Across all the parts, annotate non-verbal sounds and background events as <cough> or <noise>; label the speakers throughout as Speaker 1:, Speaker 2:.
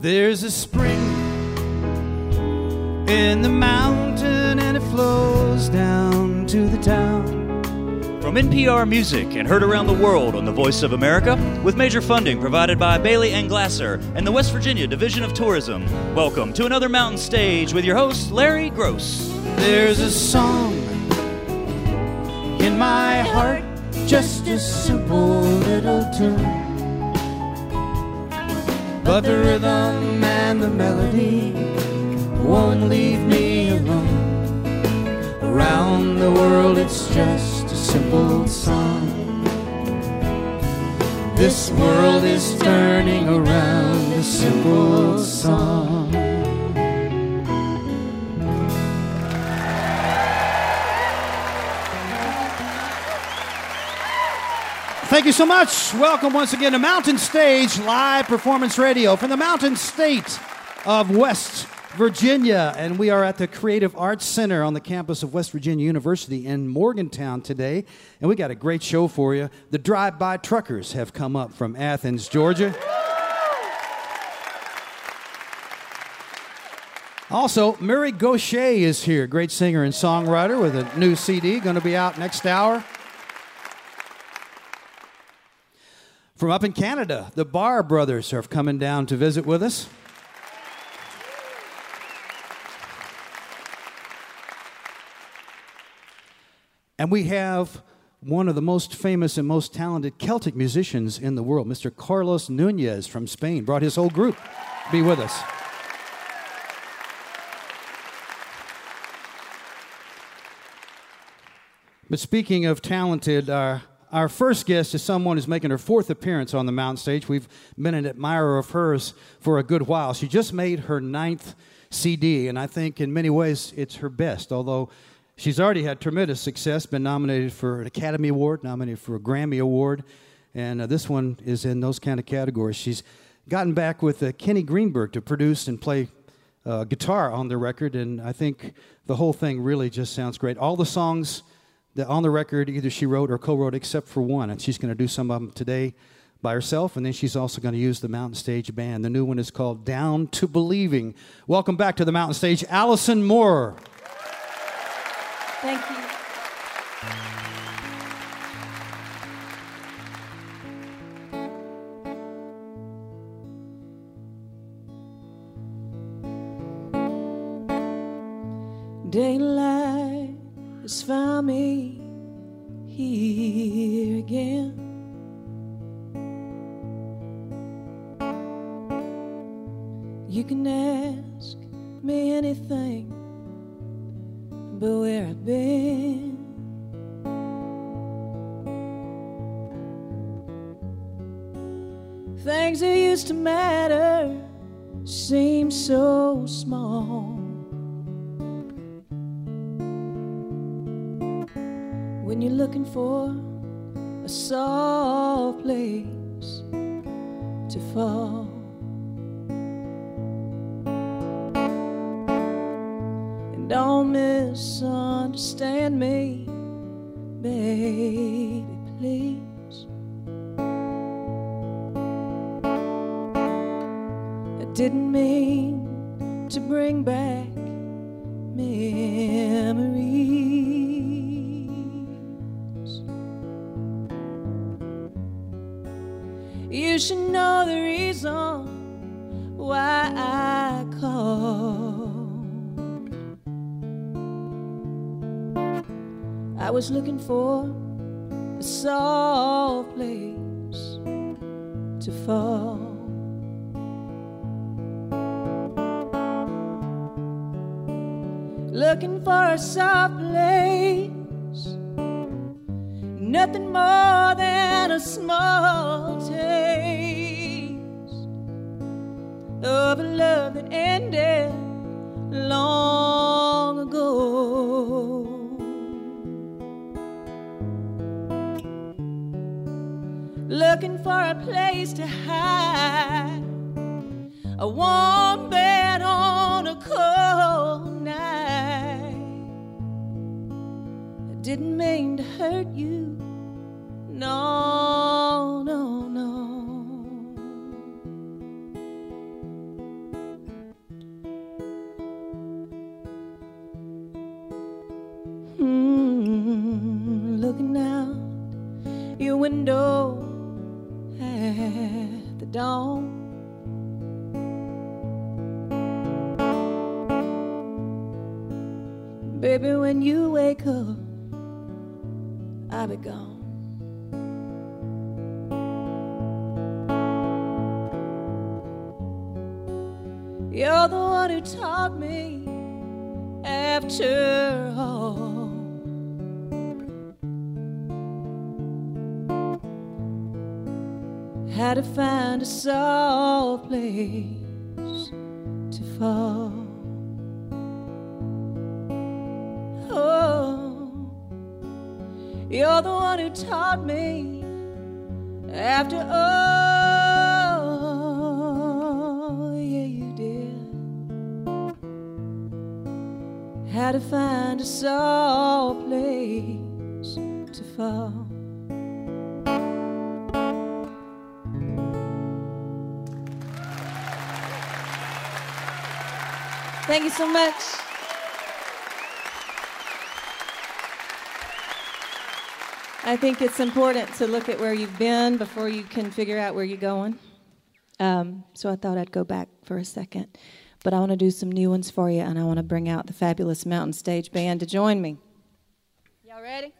Speaker 1: There's a spring in the mountain and it flows down to the town.
Speaker 2: From NPR Music and heard around the world on the Voice of America, with major funding provided by Bailey and Glasser and the West Virginia Division of Tourism. Welcome to another Mountain Stage with your host, Larry Groce.
Speaker 1: There's a song in my heart, just a simple little tune. But the rhythm and the melody won't leave me alone. Around the world, it's just a simple song. This world is turning around a simple song. Thank you so much. Welcome once again to Mountain Stage Live Performance Radio from the Mountain State of West Virginia. And we are at the Creative Arts Center on the campus of West Virginia University in Morgantown today. And we got a great show for you. The Drive By Truckers have come up from Athens, Georgia. Also, Mary Gauthier is here, great singer and songwriter with a new CD going to be out next hour. From up in Canada, the Barr brothers are coming down to visit with us. And we have one of the most famous and most talented Celtic musicians in the world, Mr. Carlos Nunez from Spain, brought his whole group to be with us. But speaking of talented, uh, our first guest is someone who's making her fourth appearance on the mountain stage. We've been an admirer of hers for a good while. She just made her ninth CD, and I think in many ways it's her best, although she's already had tremendous success, been nominated for an Academy Award, nominated for a Grammy Award, and uh, this one is in those kind of categories. She's gotten back with uh, Kenny Greenberg to produce and play uh, guitar on the record, and I think the whole thing really just sounds great. All the songs that on the record either she wrote or co-wrote except for one and she's going to do some of them today by herself and then she's also going to use the mountain stage band. The new one is called down to believing. Welcome back to the mountain stage Allison Moorer.
Speaker 3: Thank you has found me here again. You can ask me anything but where I've been. Things that used to matter seem so small. When you're looking for a soft place to fall. And don't misunderstand me, baby, please. I didn't mean to bring back memories. You should know the reason why I called. I was looking for a soft place to fall. Looking for a soft place nothing more than a small taste of a love that ended long ago. Looking for a place to hide, a warm bed on a cold night didn't mean to hurt you. No, no, no. Mm, looking out your window at the dawn. Baby, when you wake up I'll be gone. You're the one who taught me after all. How to find a soft place to fall. You're the one who taught me after all. Yeah, you did. How to find a soft place to fall. Thank you so much. I think it's important to look at where you've been before you can figure out where you're going. Um, so I thought I'd go back for a second. But I want to do some new ones for you, and I want to bring out the fabulous Mountain Stage Band to join me. Y'all ready?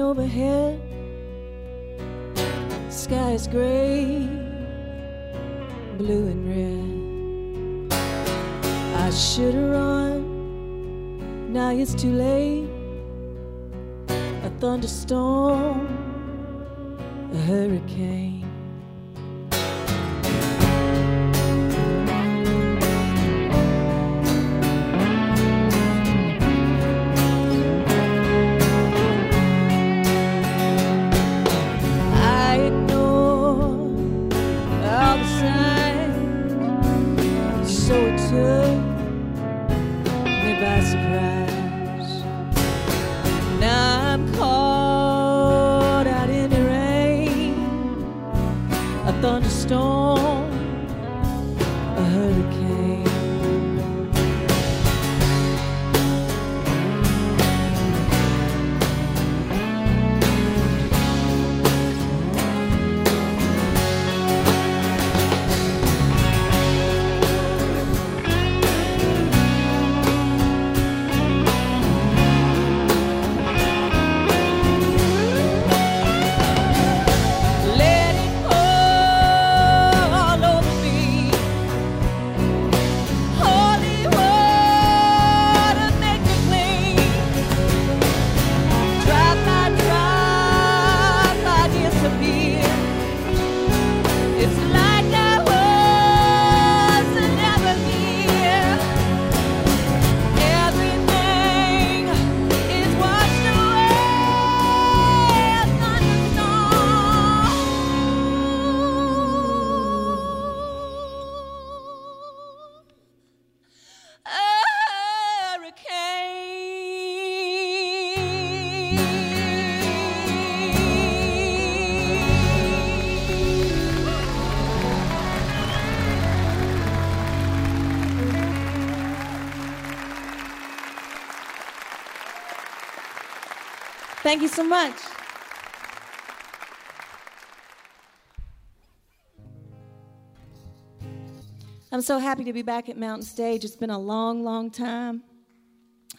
Speaker 3: Overhead. Sky is gray, blue and red. I should have run, now it's too late. A thunderstorm, a hurricane. Thank you so much. I'm so happy to be back at Mountain Stage. It's been a long, long time.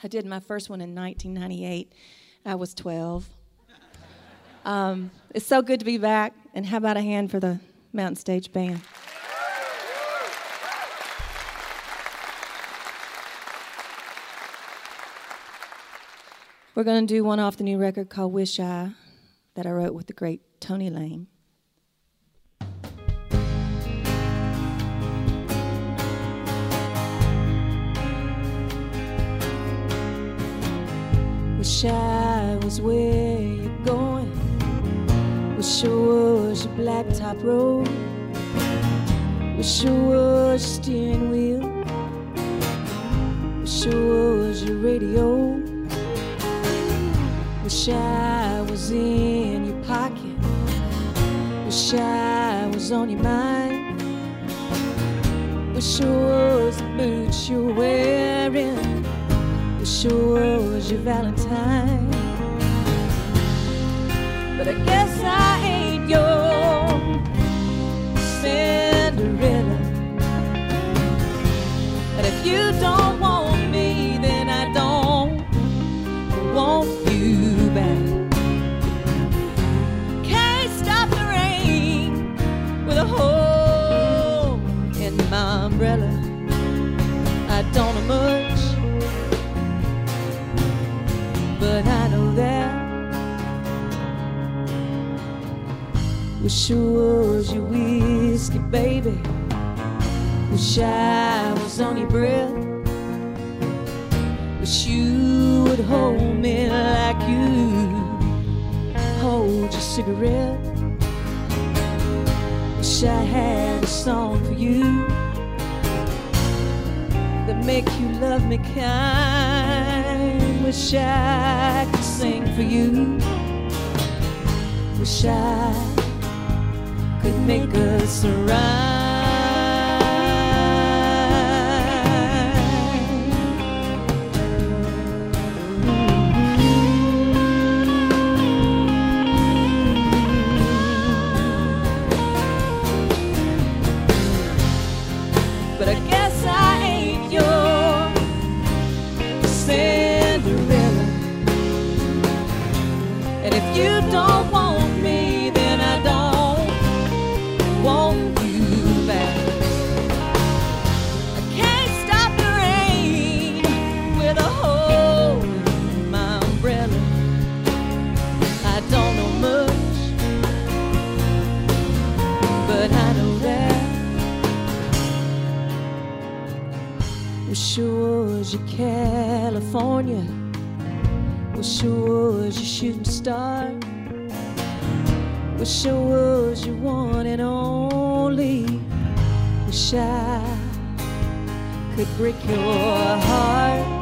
Speaker 3: I did my first one in 1998. I was 12. Um, it's so good to be back. And how about a hand for the Mountain Stage Band? We're going to do one off the new record called Wish I that I wrote with the great Tony Lane. Wish I was where you're going. Wish I was your blacktop road. Wish I was your steering wheel. Wish I was your radio. Wish I was in your pocket. Wish I was on your mind. Wish I was the boots you're wearing. Wish I was your Valentine. But I guess I ain't your Cinderella. And if you don't much, but I know that. Wish I was your whiskey, baby. Wish I was on your breath. Wish you would hold me like you hold your cigarette. Wish I had a song for you that make you love me kind. Wish I could sing for you. Wish I could make us rhyme. Was your California. Wish I was your shooting star. Wish I was your one and only. Wish I could break your heart.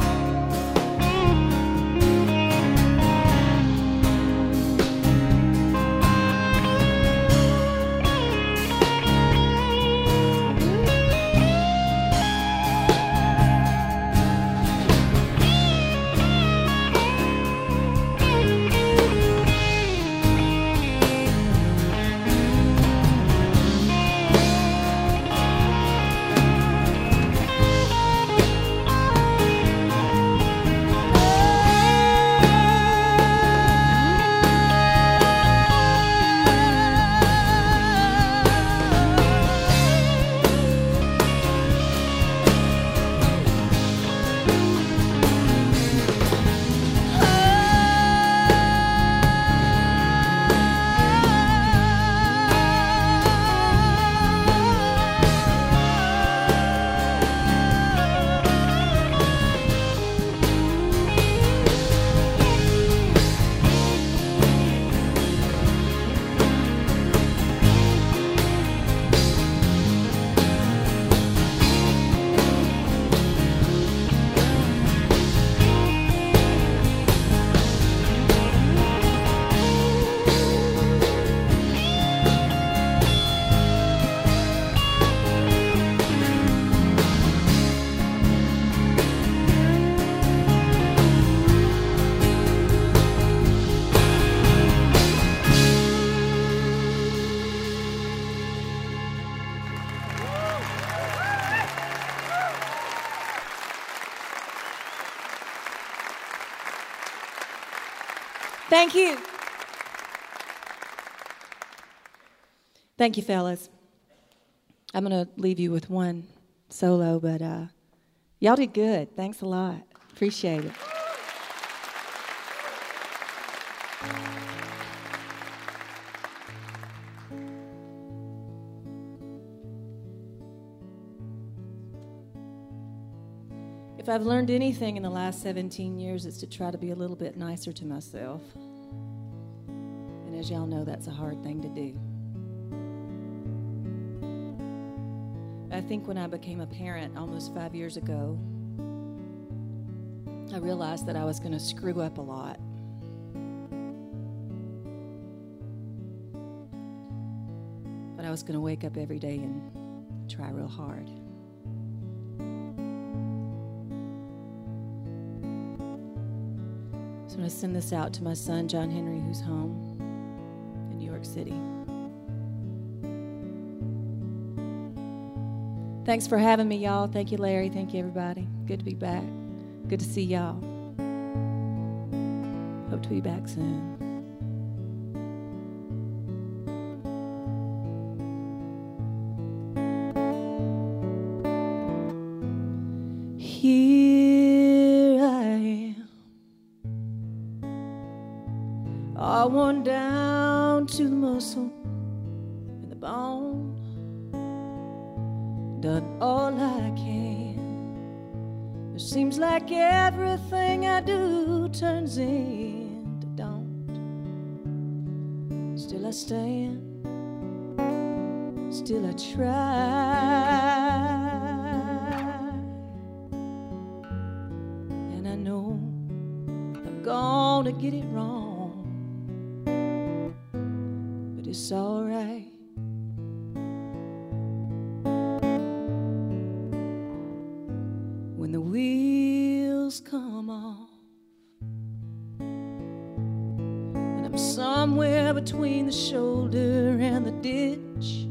Speaker 3: Thank you. Thank you, fellas. I'm going to leave you with one solo, but uh, y'all did good. Thanks a lot. Appreciate it. If I've learned anything in the last 17 years, it's to try to be a little bit nicer to myself. As y'all know, that's a hard thing to do. I think when I became a parent almost five years ago, I realized that I was going to screw up a lot. But I was going to wake up every day and try real hard. So I'm going to send this out to my son, John Henry, who's home York City. Thanks for having me, y'all. Thank you, Larry. Thank you, everybody. Good to be back. Good to see y'all. Hope to be back soon. Here I am, all worn down to the muscle and the bone. Done all I can. It seems like everything I do turns into don't. Still I stand, still I try. And I know I'm gonna get it wrong, it's alright. when the wheels come off. And I'm somewhere between the shoulder and the ditch,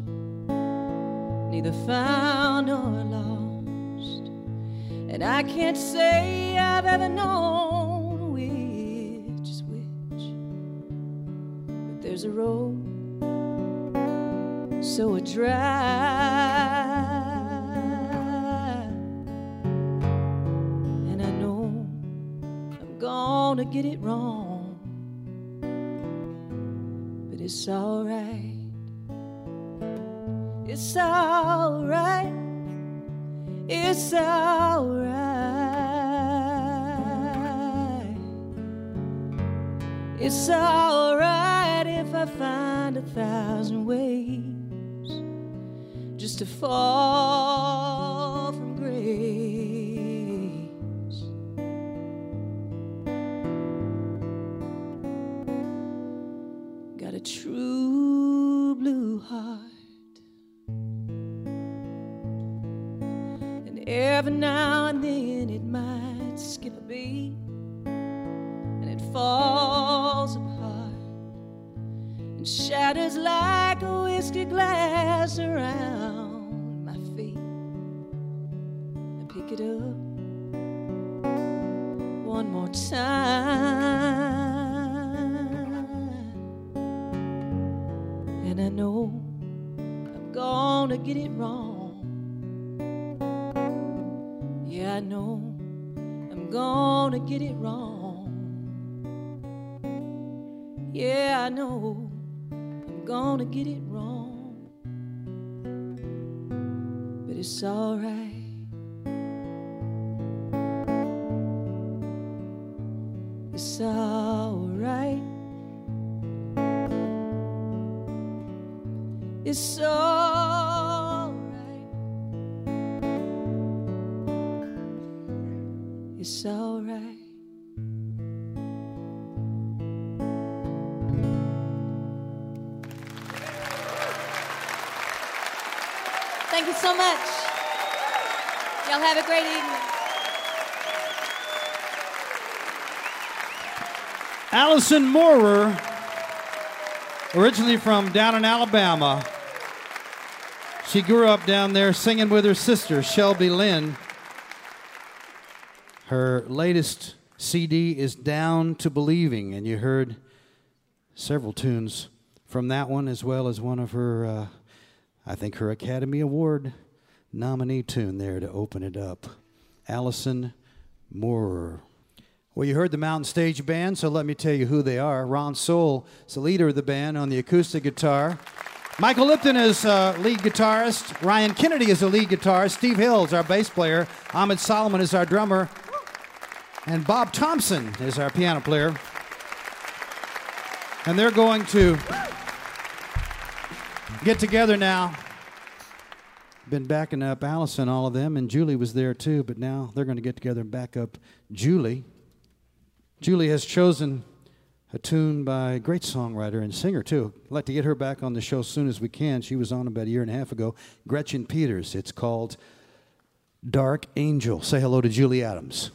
Speaker 3: neither found nor lost. And I can't say I've ever known which is which, but there's a road so dry. And I know I'm gonna get it wrong, but it's alright. It's alright. It's alright. It's alright if I find a thousand ways just to fall get it wrong. Yeah, I know I'm gonna get it wrong. But it's alright. Thank you so much. Y'all have a great evening.
Speaker 1: Allison Moorer, originally from down in Alabama. She grew up down there singing with her sister, Shelby Lynne. Her latest CD is Down to Believing, and you heard several tunes from that one, as well as one of her, uh, I think, her Academy Award nominee tune there to open it up. Allison Moorer. Well, you heard the Mountain Stage Band, so let me tell you who they are. Ron Sowell is the leader of the band on the acoustic guitar. Michael Lipton is uh, lead guitarist. Ryan Kennedy is the lead guitarist. Steve Hill is our bass player. Ammed Solomon is our drummer. And Bob Thompson is our piano player. And they're going to get together now. Been backing up Allison, all of them, and Julie was there too, but now they're going to get together and back up Julie. Julie has chosen a tune by a great songwriter and singer, too. I'd like to get her back on the show as soon as we can. She was on about a year and a half ago. Gretchen Peters. It's called Dark Angel. Say hello to Julie Adams.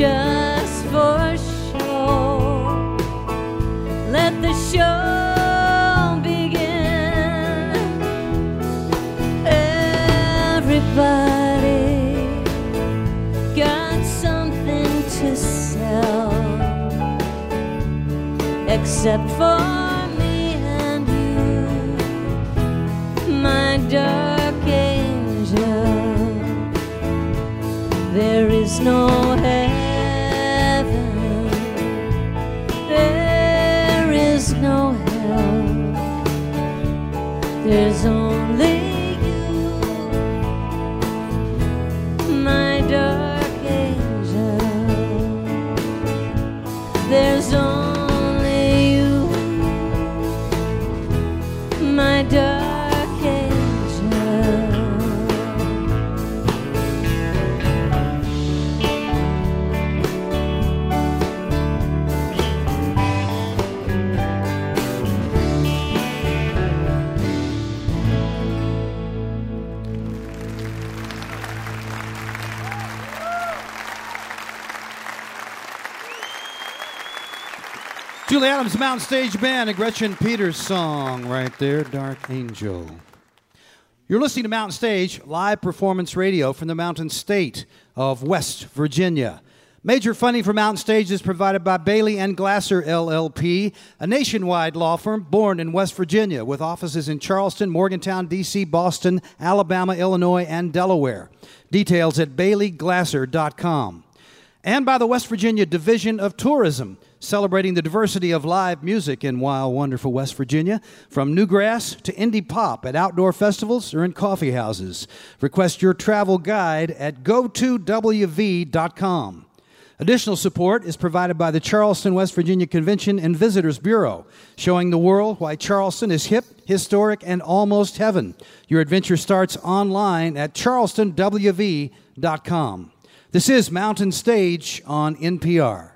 Speaker 3: If
Speaker 1: Julie Adams Mountain Stage Band, a Gretchen Peters song right there, Dark Angel. You're listening to Mountain Stage, live performance radio from the Mountain State of West Virginia. Major funding for Mountain Stage is provided by Bailey and Glasser LLP, a nationwide law firm born in West Virginia with offices in Charleston, Morgantown, D.C., Boston, Alabama, Illinois, and Delaware. Details at baileyglasser.com and by the West Virginia Division of Tourism, celebrating the diversity of live music in wild, wonderful West Virginia, from newgrass to indie pop at outdoor festivals or in coffee houses. Request your travel guide at go2wv.com. Additional support is provided by the Charleston, West Virginia Convention and Visitors Bureau, showing the world why Charleston is hip, historic, and almost heaven. Your adventure starts online at charlestonwv.com. This is Mountain Stage on NPR.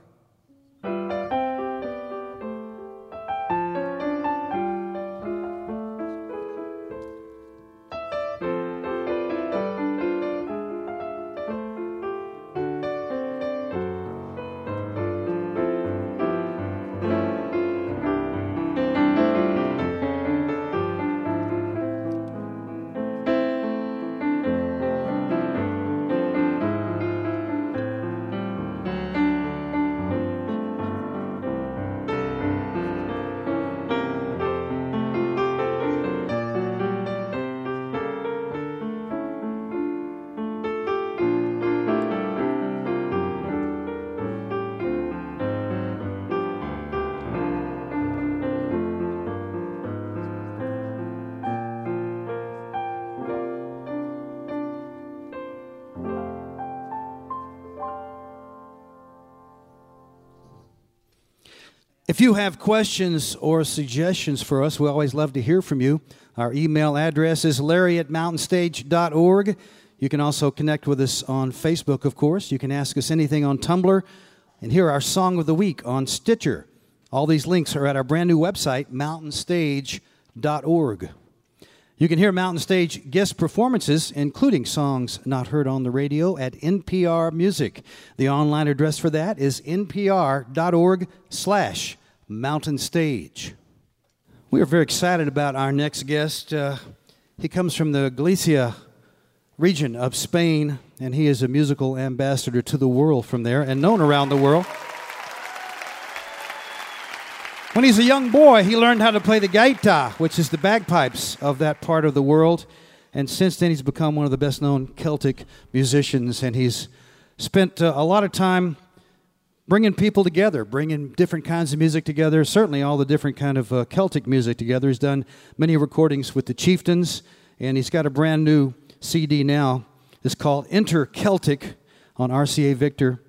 Speaker 1: You have questions or suggestions for us, we always love to hear from you. Our email address is larry at mountainstage.org. You can also connect with us on Facebook, of course. You can ask us anything on Tumblr and hear our song of the week on Stitcher. All these links are at our brand new website, mountainstage.org. You can hear Mountain Stage guest performances, including songs not heard on the radio, at NPR Music. The online address for that is npr.org slash mountain stage. We are very excited about our next guest. Uh, he comes from the Galicia region of Spain, and he is a musical ambassador to the world from there and known around the world. When he's a young boy, he learned how to play the gaita, which is the bagpipes of that part of the world. And since then, he's become one of the best known Celtic musicians. And he's spent uh, a lot of time bringing people together, bringing different kinds of music together, certainly all the different kind of uh, Celtic music together. He's done many recordings with the Chieftains, and he's got a brand new CD now. It's called Inter Celtic on RCA Victor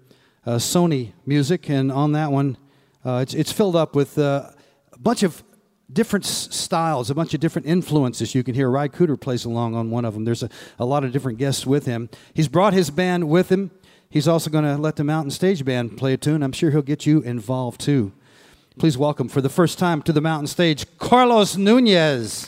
Speaker 1: uh, Sony Music. And on that one, uh, it's, it's filled up with uh, a bunch of different styles, a bunch of different influences. You can hear Ry Cooder plays along on one of them. There's a, a lot of different guests with him. He's brought his band with him. He's also going to let the Mountain Stage Band play a tune. I'm sure he'll get you involved too. Please welcome for the first time to the Mountain Stage, Carlos Nunez.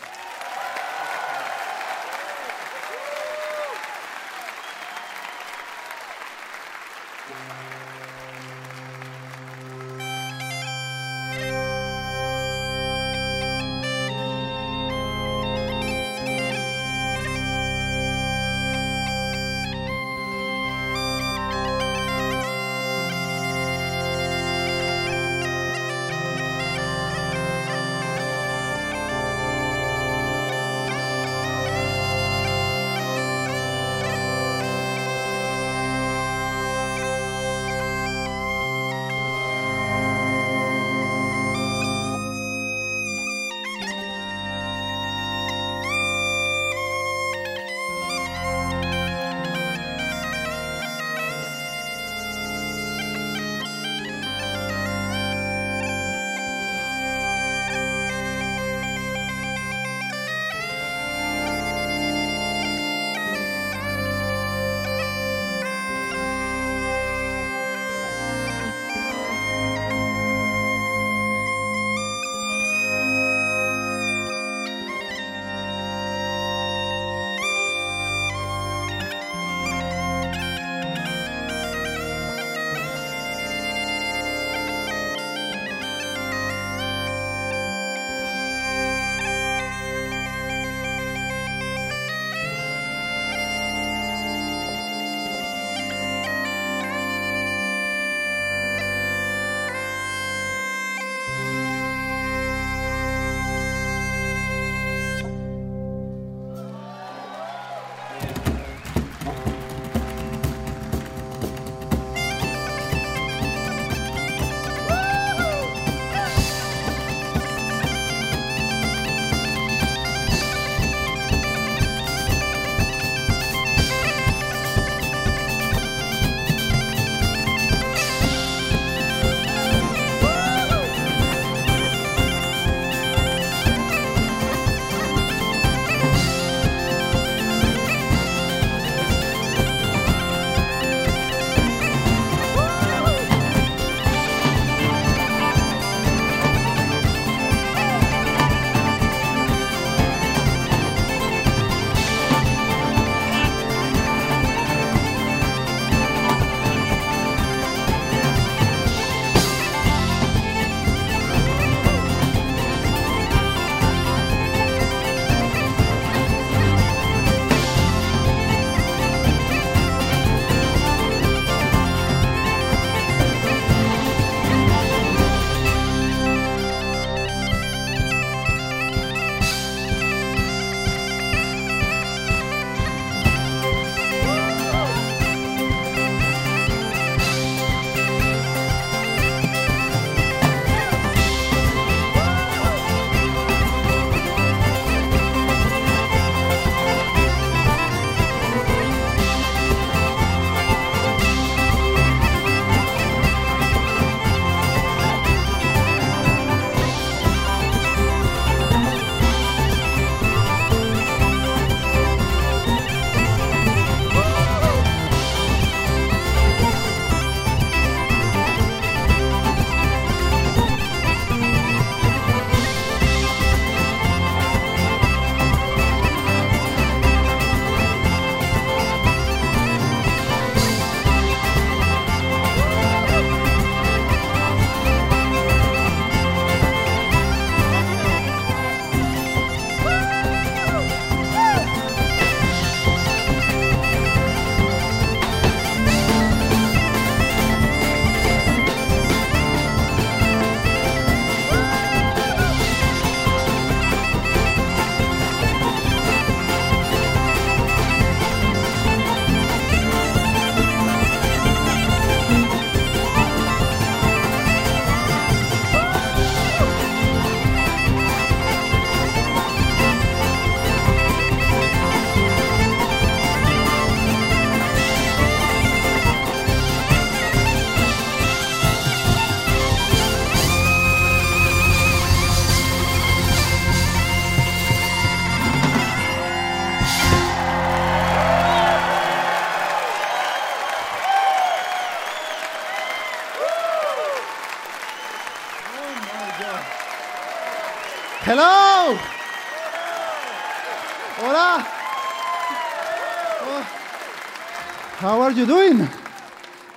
Speaker 4: How are you doing?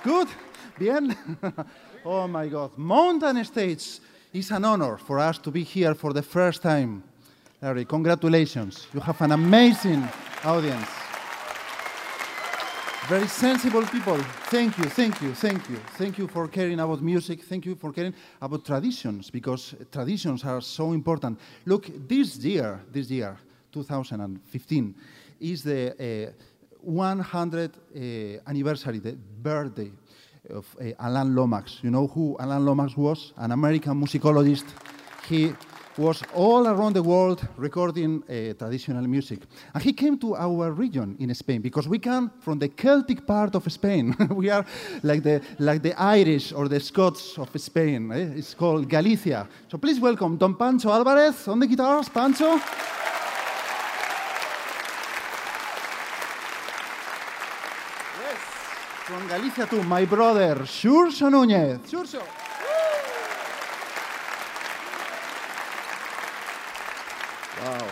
Speaker 4: Good? Bien? <laughs> oh my God. Mountain Stage is an honor for us to be here for the first time. Larry, congratulations. You have an amazing audience. Very sensible people. Thank you, thank you, thank you. Thank you for caring about music. Thank you for caring about traditions because traditions are so important. Look, this year, this year, 2015, is the uh, 100 uh, anniversary, the birthday of uh, Alan Lomax. You know who Alan Lomax was? An American musicologist. He was all around the world recording uh, traditional music. And he came to our region in Spain because we come from the Celtic part of Spain. <laughs> we are like the, like the Irish or the Scots of Spain. Eh? It's called Galicia. So please welcome Don Pancho Alvarez on the guitars. Pancho. Yes, from Galicia too, my brother, Xurxo Núñez. Xurxo. Wow.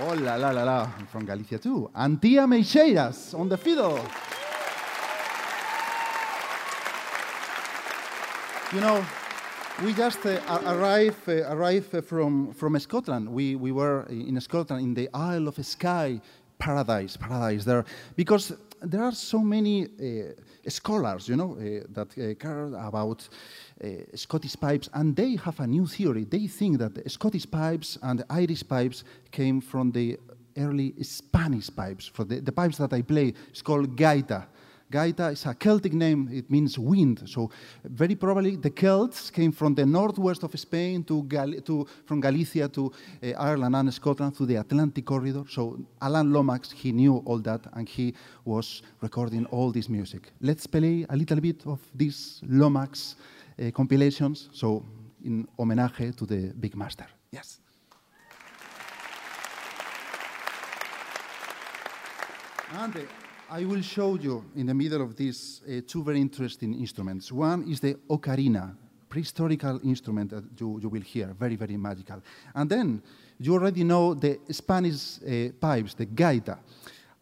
Speaker 4: Oh la la la. I'm from Galicia too. Antia Ameixeiras on the fiddle. You know, we just uh, arrived uh, arrive uh, from, from Scotland. We, we were in Scotland in the Isle of Skye paradise, paradise there, because there are so many uh, scholars, you know, uh, that uh, care about uh, Scottish pipes, and they have a new theory. They think that the Scottish pipes and Irish pipes came from the early Spanish pipes. For the, the pipes that I play, it's called gaita. Gaita is a Celtic name, it means wind. So, very probably the Celts came from the northwest of Spain to, Gal- to from Galicia to uh, Ireland and Scotland through the Atlantic corridor. So, Alan Lomax, he knew all that and he was recording all this music. Let's play a little bit of these Lomax uh, compilations. So, in homenaje to the big master. Yes. And uh, I will show you in the middle of this uh, two very interesting instruments. One is the ocarina, prehistorical instrument that you, you will hear, very, very magical. And then you already know the Spanish uh, pipes, the gaita.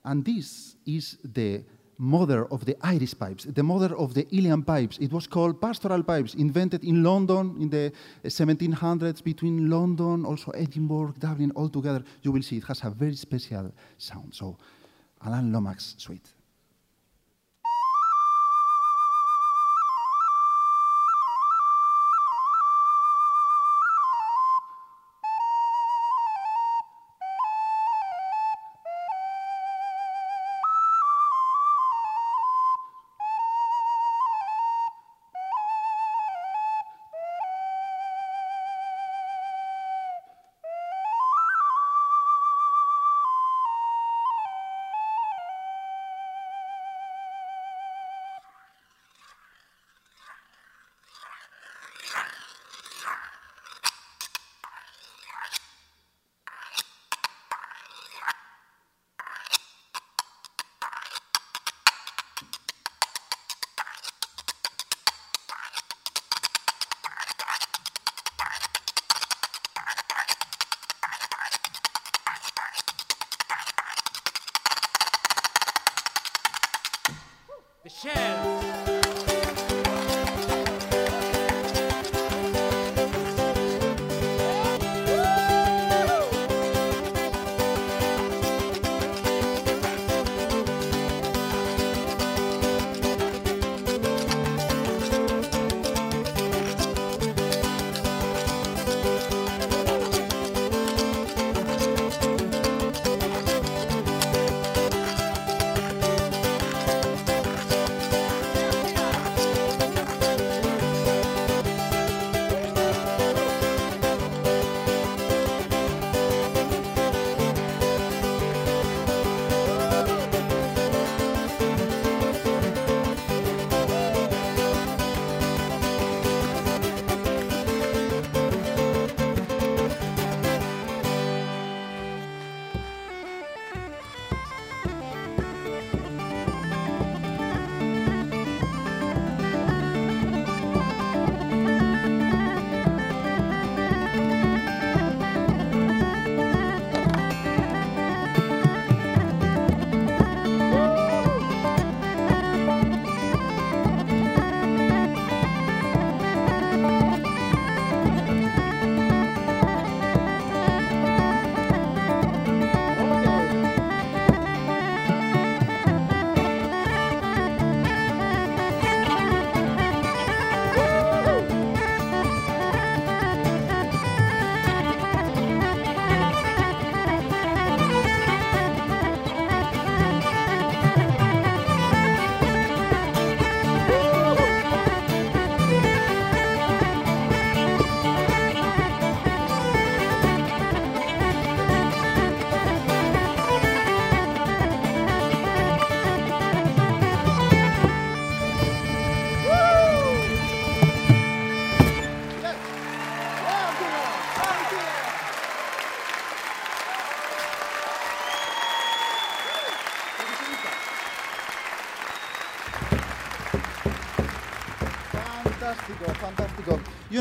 Speaker 4: And this is the mother of the Irish pipes, the mother of the Uilleann pipes. It was called pastoral pipes, invented in London in the 1700s, between London, also Edinburgh, Dublin, all together. You will see it has a very special sound. So Alan Lomax Suite.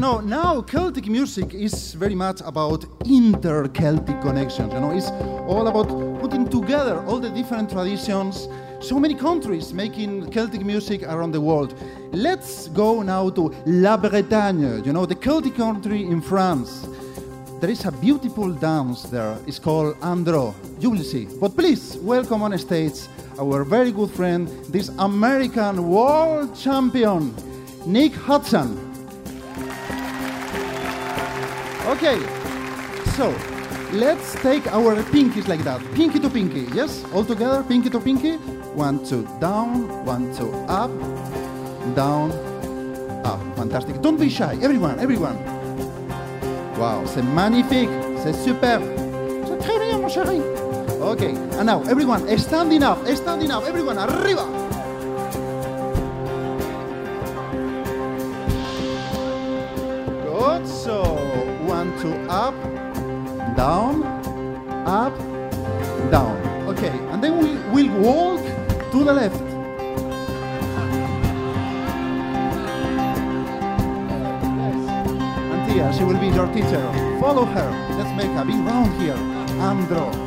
Speaker 4: Know, now Celtic music is very much about inter-Celtic connections. You know, it's all about putting together all the different traditions. So many countries making Celtic music around the world. Let's go now to La Bretagne, you know, the Celtic country in France. There is a beautiful dance there. It's called Andro. You will see. But please welcome on stage our very good friend, this American world champion, Nick Hudson. Okay, so let's take our pinkies like that. Pinky to pinky, yes? All together, pinky to pinky. One, two, down, one, two, up, down, up. Fantastic. Don't be shy, everyone, everyone. Wow, c'est magnifique, c'est super. C'est très bien, mon chéri. Okay, and now everyone, standing up, standing up, everyone, arriba. Good, so up, down, up, down. Okay, and then we will walk to the left. Antia, she will be your teacher. Follow her. Let's make a big round here. Andro.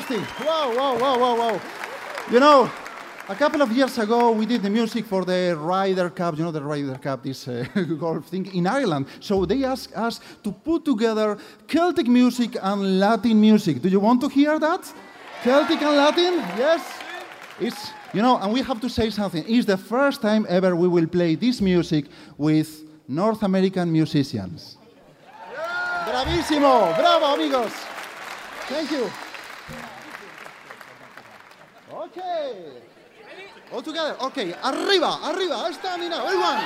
Speaker 4: Fantastic. Wow, wow, wow, wow, wow. You know, a couple of years ago, we did the music for the Ryder Cup. You know, the Ryder Cup, this uh, <laughs> golf thing in Ireland. So they asked us to put together Celtic music and Latin music. Do you want to hear that? Celtic and Latin? Yes. It's, you know, and we have to say something. It's the first time ever we will play this music with North American musicians. Bravissimo, Bravo, amigos! Thank you. Okay. All together. Okay. Arriba, arriba. Stamina. Everyone.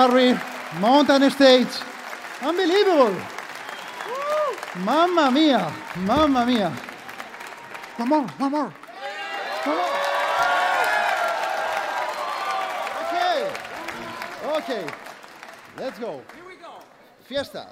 Speaker 4: Larry, mountain stage. Unbelievable. Woo! Mamma mia. Mamma mia. One more, one more. One more. Okay. Okay. Let's go. Here we go. Fiesta.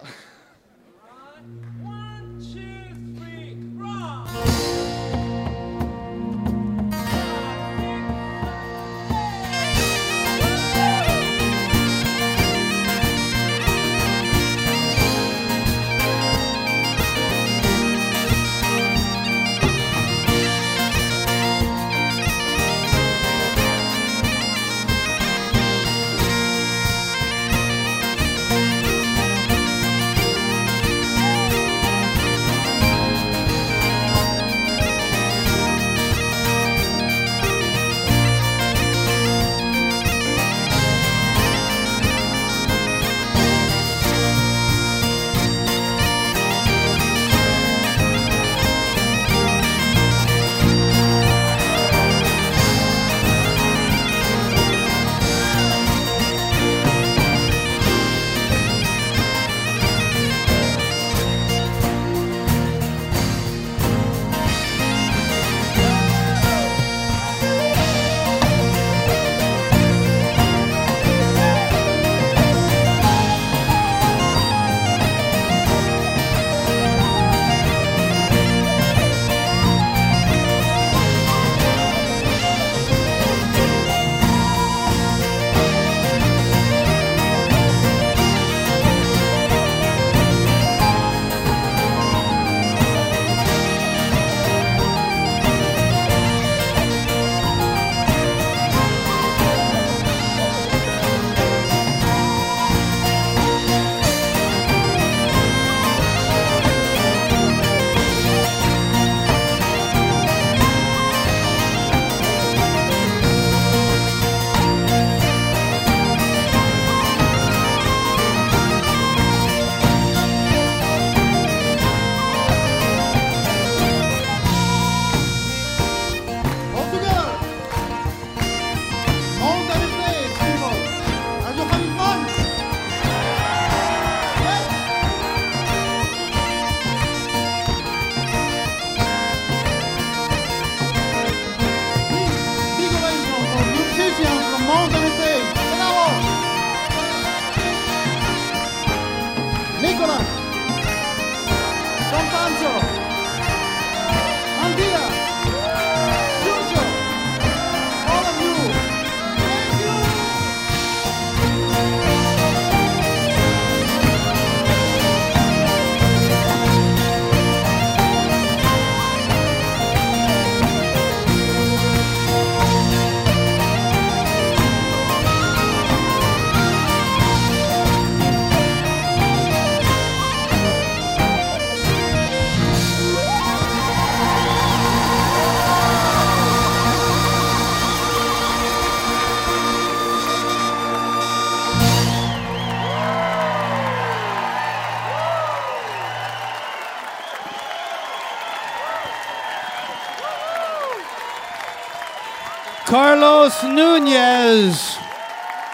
Speaker 1: Carlos Nunez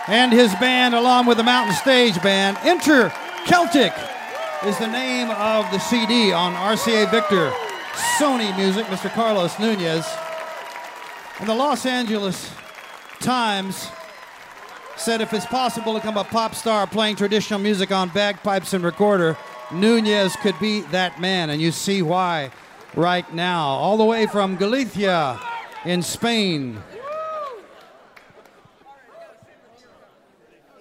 Speaker 1: and his band, along with the Mountain Stage Band. Inter Celtic is the name of the CD on RCA Victor Sony Music, Mr. Carlos Nunez. And the Los Angeles Times said if it's possible to become a pop star playing traditional music on bagpipes and recorder, Nunez could be that man. And you see why right now. All the way from Galicia in Spain.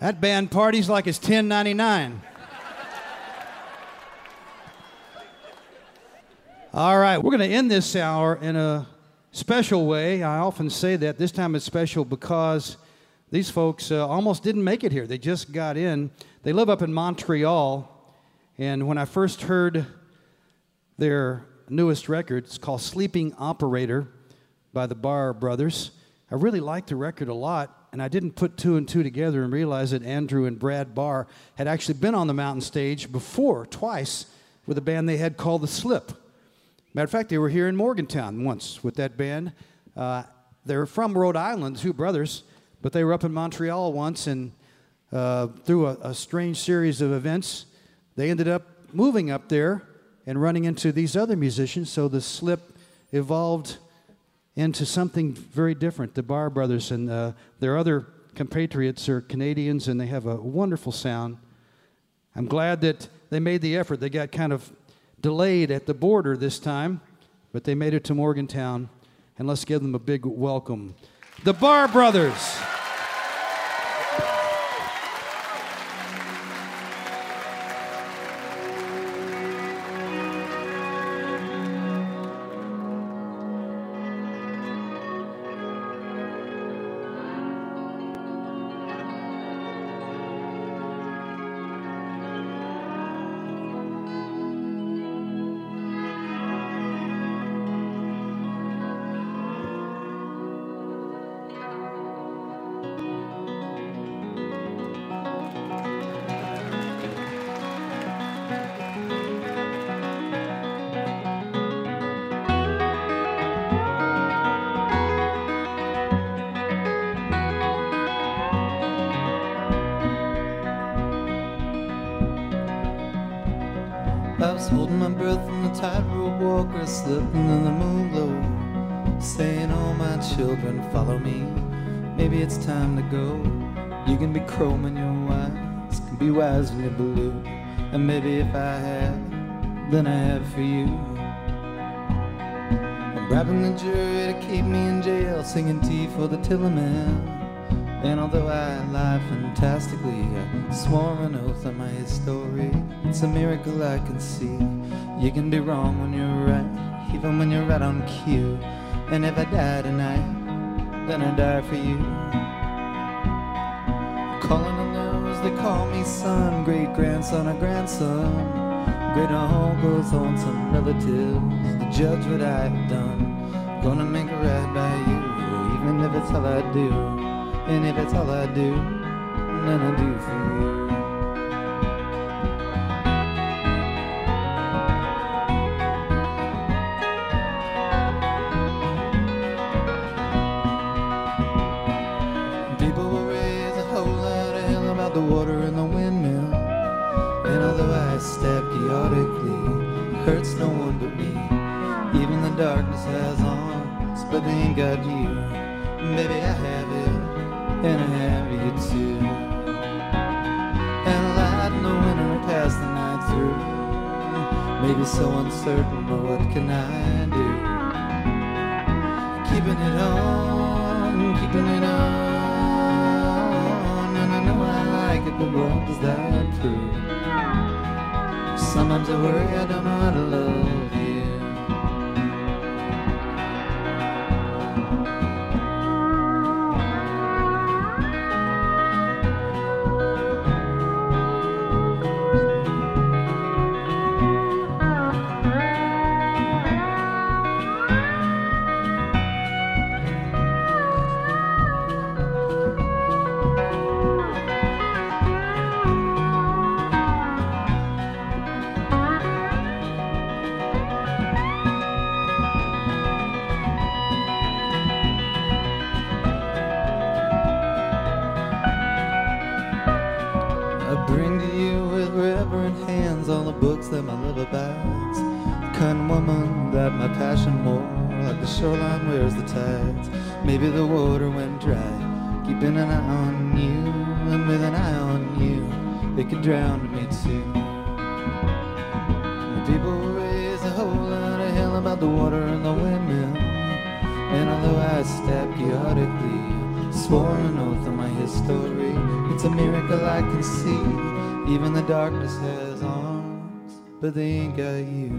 Speaker 1: That band parties like it's 1099. All right, we're going to end this hour in a special way. I often say that. This time it's special because these folks uh, almost didn't make it here. They just got in. They live up in Montreal. And when I first heard their newest record, it's called Sleeping Operator by the Barr Brothers. I really liked the record a lot, and I didn't put two and two together and realize that Andrew and Brad Barr had actually been on the mountain stage before, twice, with a band they had called The Slip. Matter of fact, they were here in Morgantown once with that band. Uh, they're from Rhode Island, two brothers, but they were up in Montreal once, and uh, through a, a strange series of events, they ended up moving up there and running into these other musicians. So the slip evolved into something very different. The Barr Brothers and uh, their other compatriots are Canadians, and they have a wonderful sound. I'm glad that they made the effort. They got kind of delayed at the border this time, but they made it to Morgantown, and let's give them a big welcome. The Barr Brothers.
Speaker 5: A miracle I can see. You can be wrong when you're right, even when you're right on cue. And if I die tonight, then I die for you. Calling on those they call me son, great grandson or grandson. Great goes on some relatives to judge what I've done. Gonna make it right by you, even if it's all I do. And if it's all I do, then I do for you. So but they ain't got you.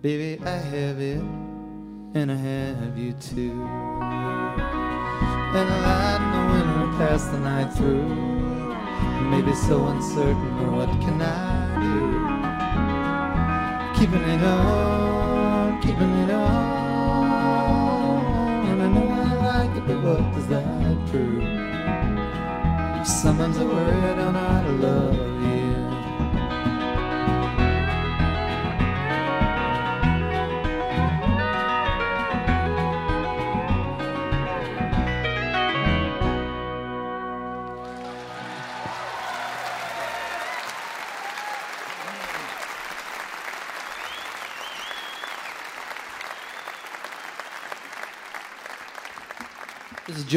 Speaker 5: Baby, I have it, and I have you too. And I in the winter pass the night through. Maybe so uncertain, or what can I do? Keeping it on, keeping it on. And I know I like it, but what does that prove? Sometimes I worry I don't know how to love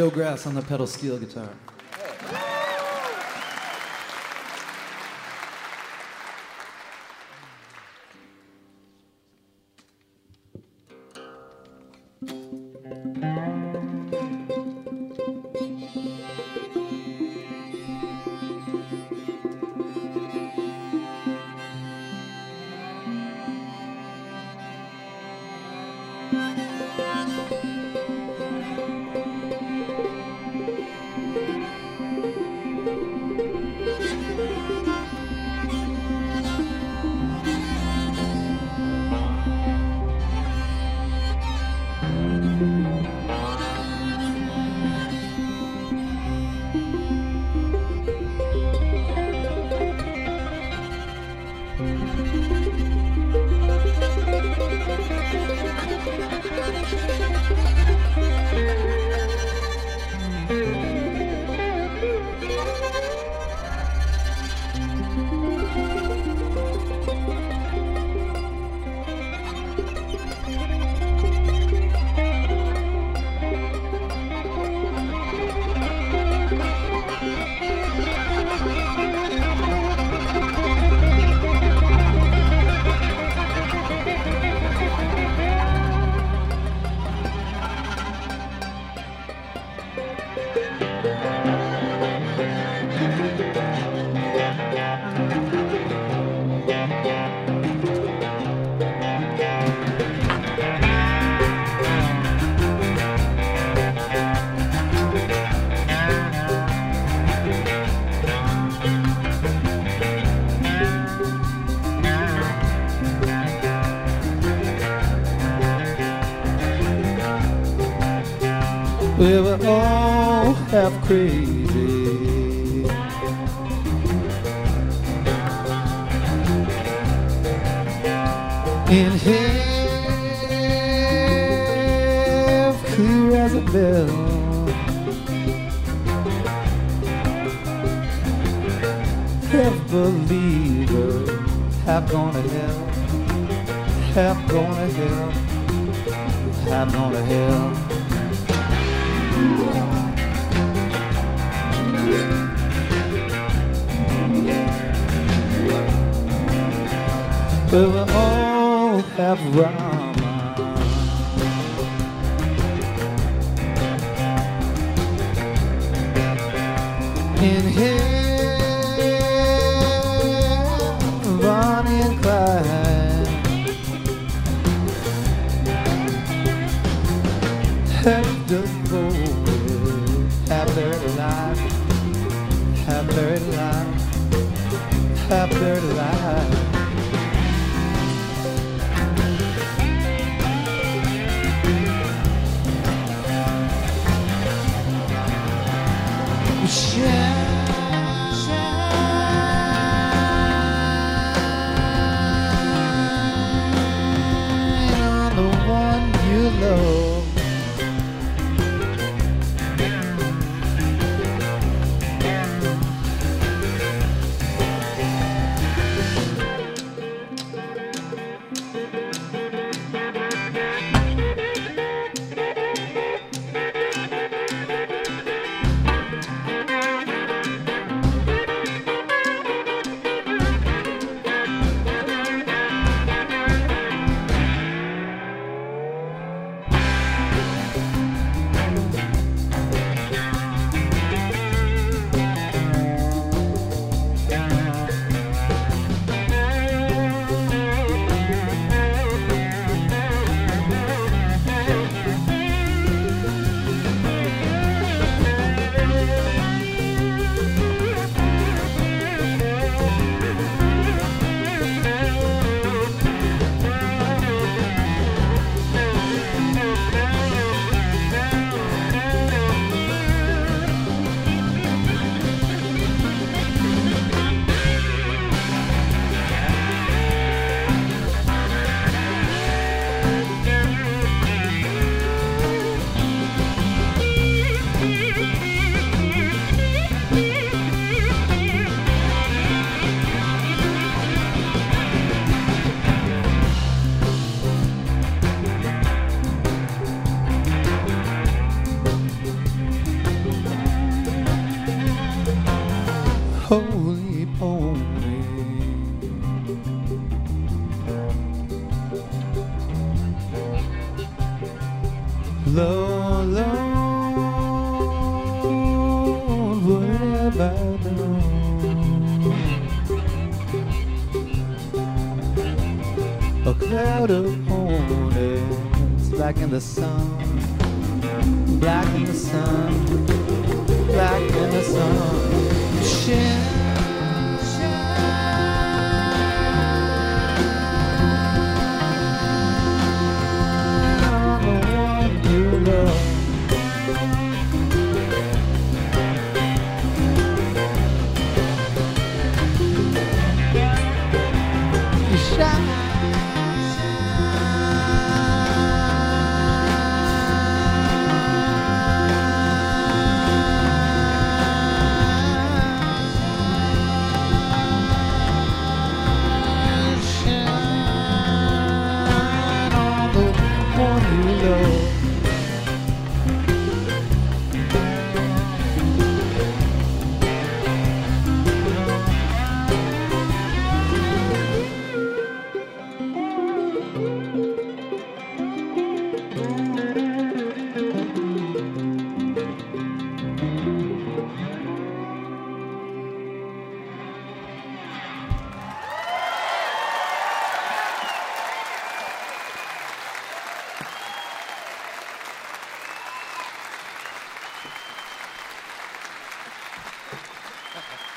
Speaker 5: Joe Grass on the pedal steel guitar. Half crazy.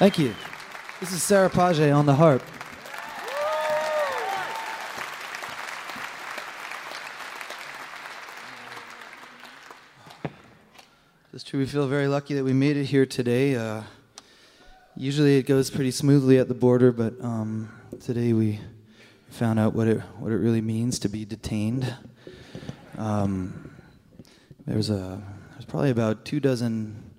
Speaker 5: Thank you. This is Sarah Page on the harp. It's true. We feel very lucky that we made it here today. Uh, usually it goes pretty smoothly at the border, but um, today we found out what it what it really means to be detained. Um, there's a there's probably about two dozen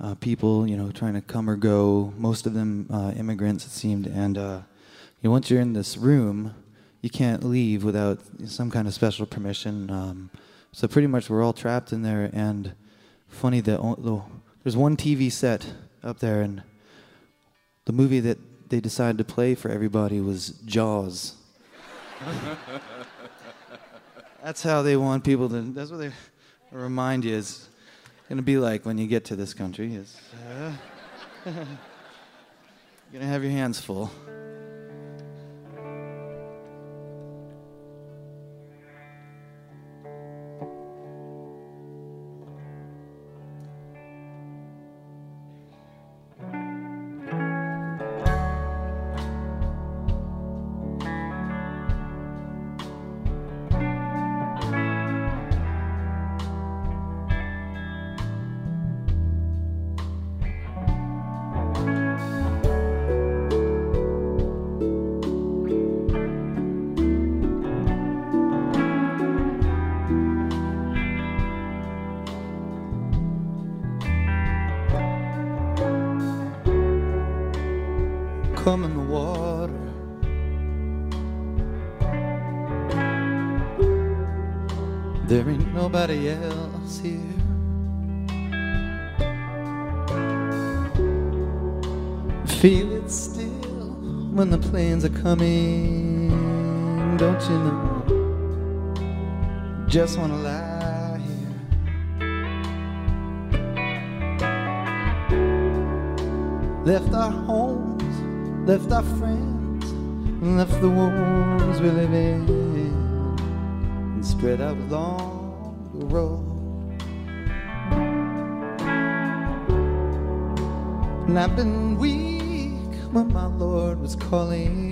Speaker 5: uh, people, you know, trying to come or go. Most of them uh, immigrants, it seemed. And uh, you know, once you're in this room, you can't leave without some kind of special permission. Um, so pretty much, we're all trapped in there. And funny that there's one TV set up there, and the movie that they decided to play for everybody was Jaws. <laughs> that's how they want people to. That's what they remind you is gonna be like when you get to this country. Is uh, <laughs> you're gonna have your hands full. Coming. Don't you know? Just wanna lie here. Left our homes, left our friends, left the wounds we live in, and spread out along the road. And I've been weak when my Lord was calling.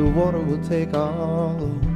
Speaker 5: The water will take all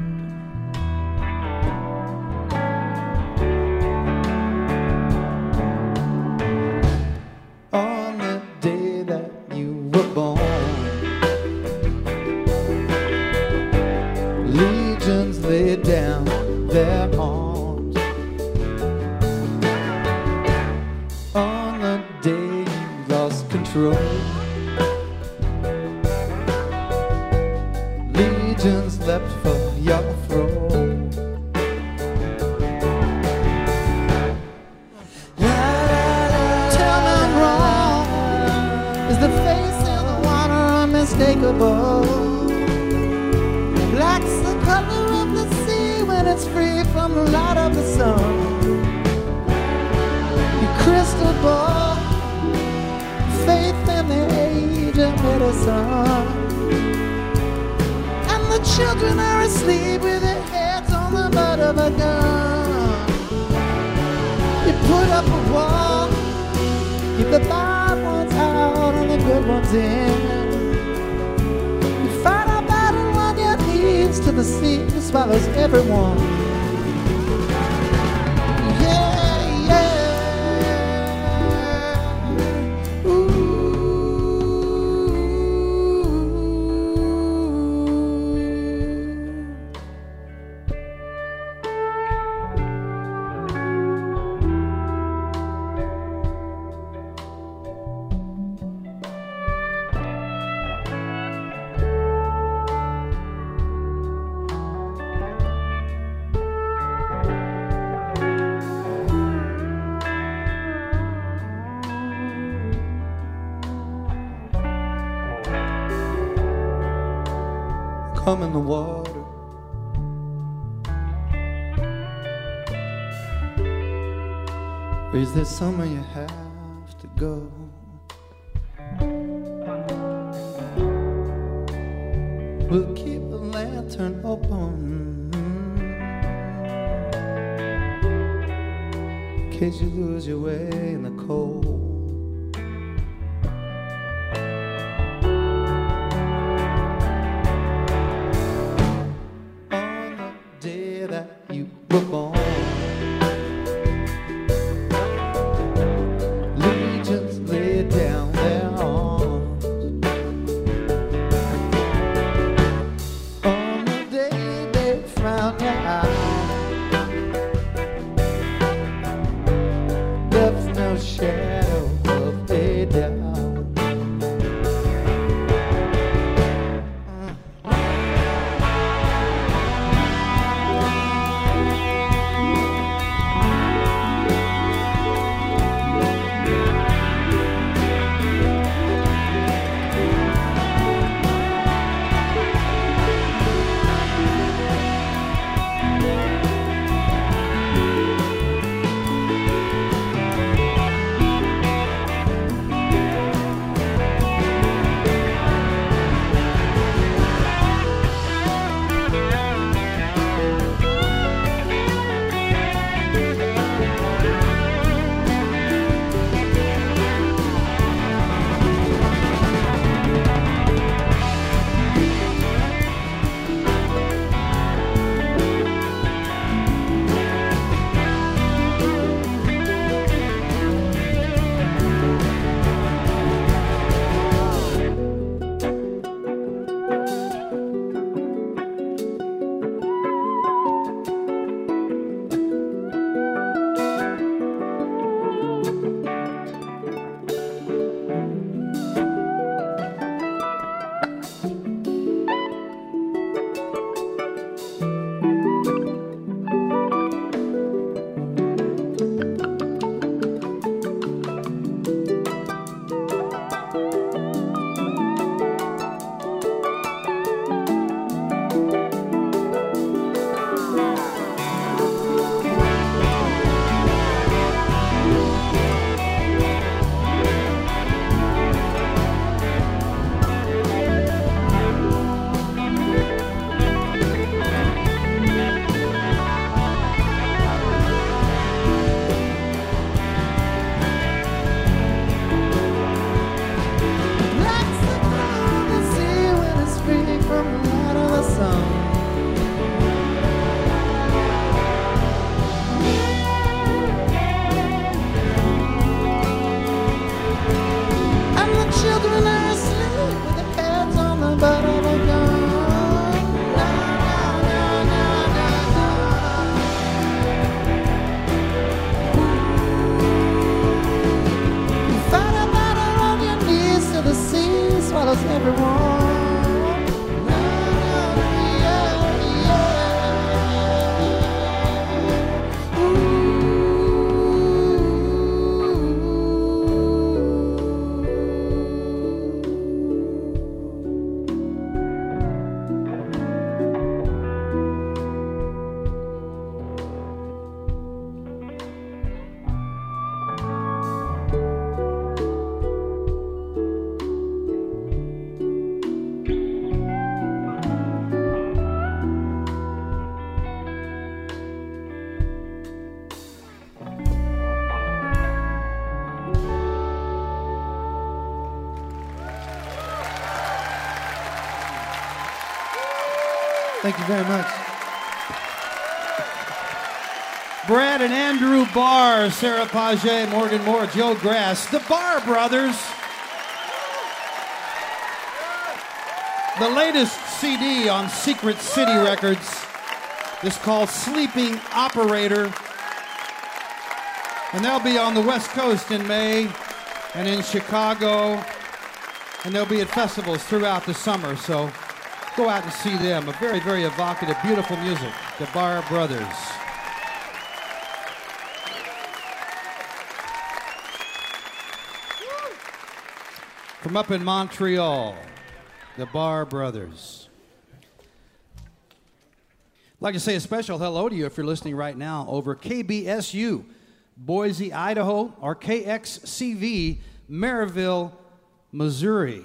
Speaker 5: come in the water. Or is there somewhere you have to go? We'll keep the lantern open in case you lose your way in the cold. Very much.
Speaker 1: Brad and Andrew Barr, Sarah Page, Morgan Moore, Joe Grass, the Barr brothers. The latest CD on Secret City Records is called Sleeping Operator. And they'll be on the West Coast in May and in Chicago. And they'll be at festivals throughout the summer. So go out and see them. A very, very evocative, beautiful music. The Barr Brothers. From up in Montreal, the Barr Brothers. I'd like to say a special hello to you if you're listening right now over KBSU, Boise, Idaho, or KXCV, Maryville, Missouri.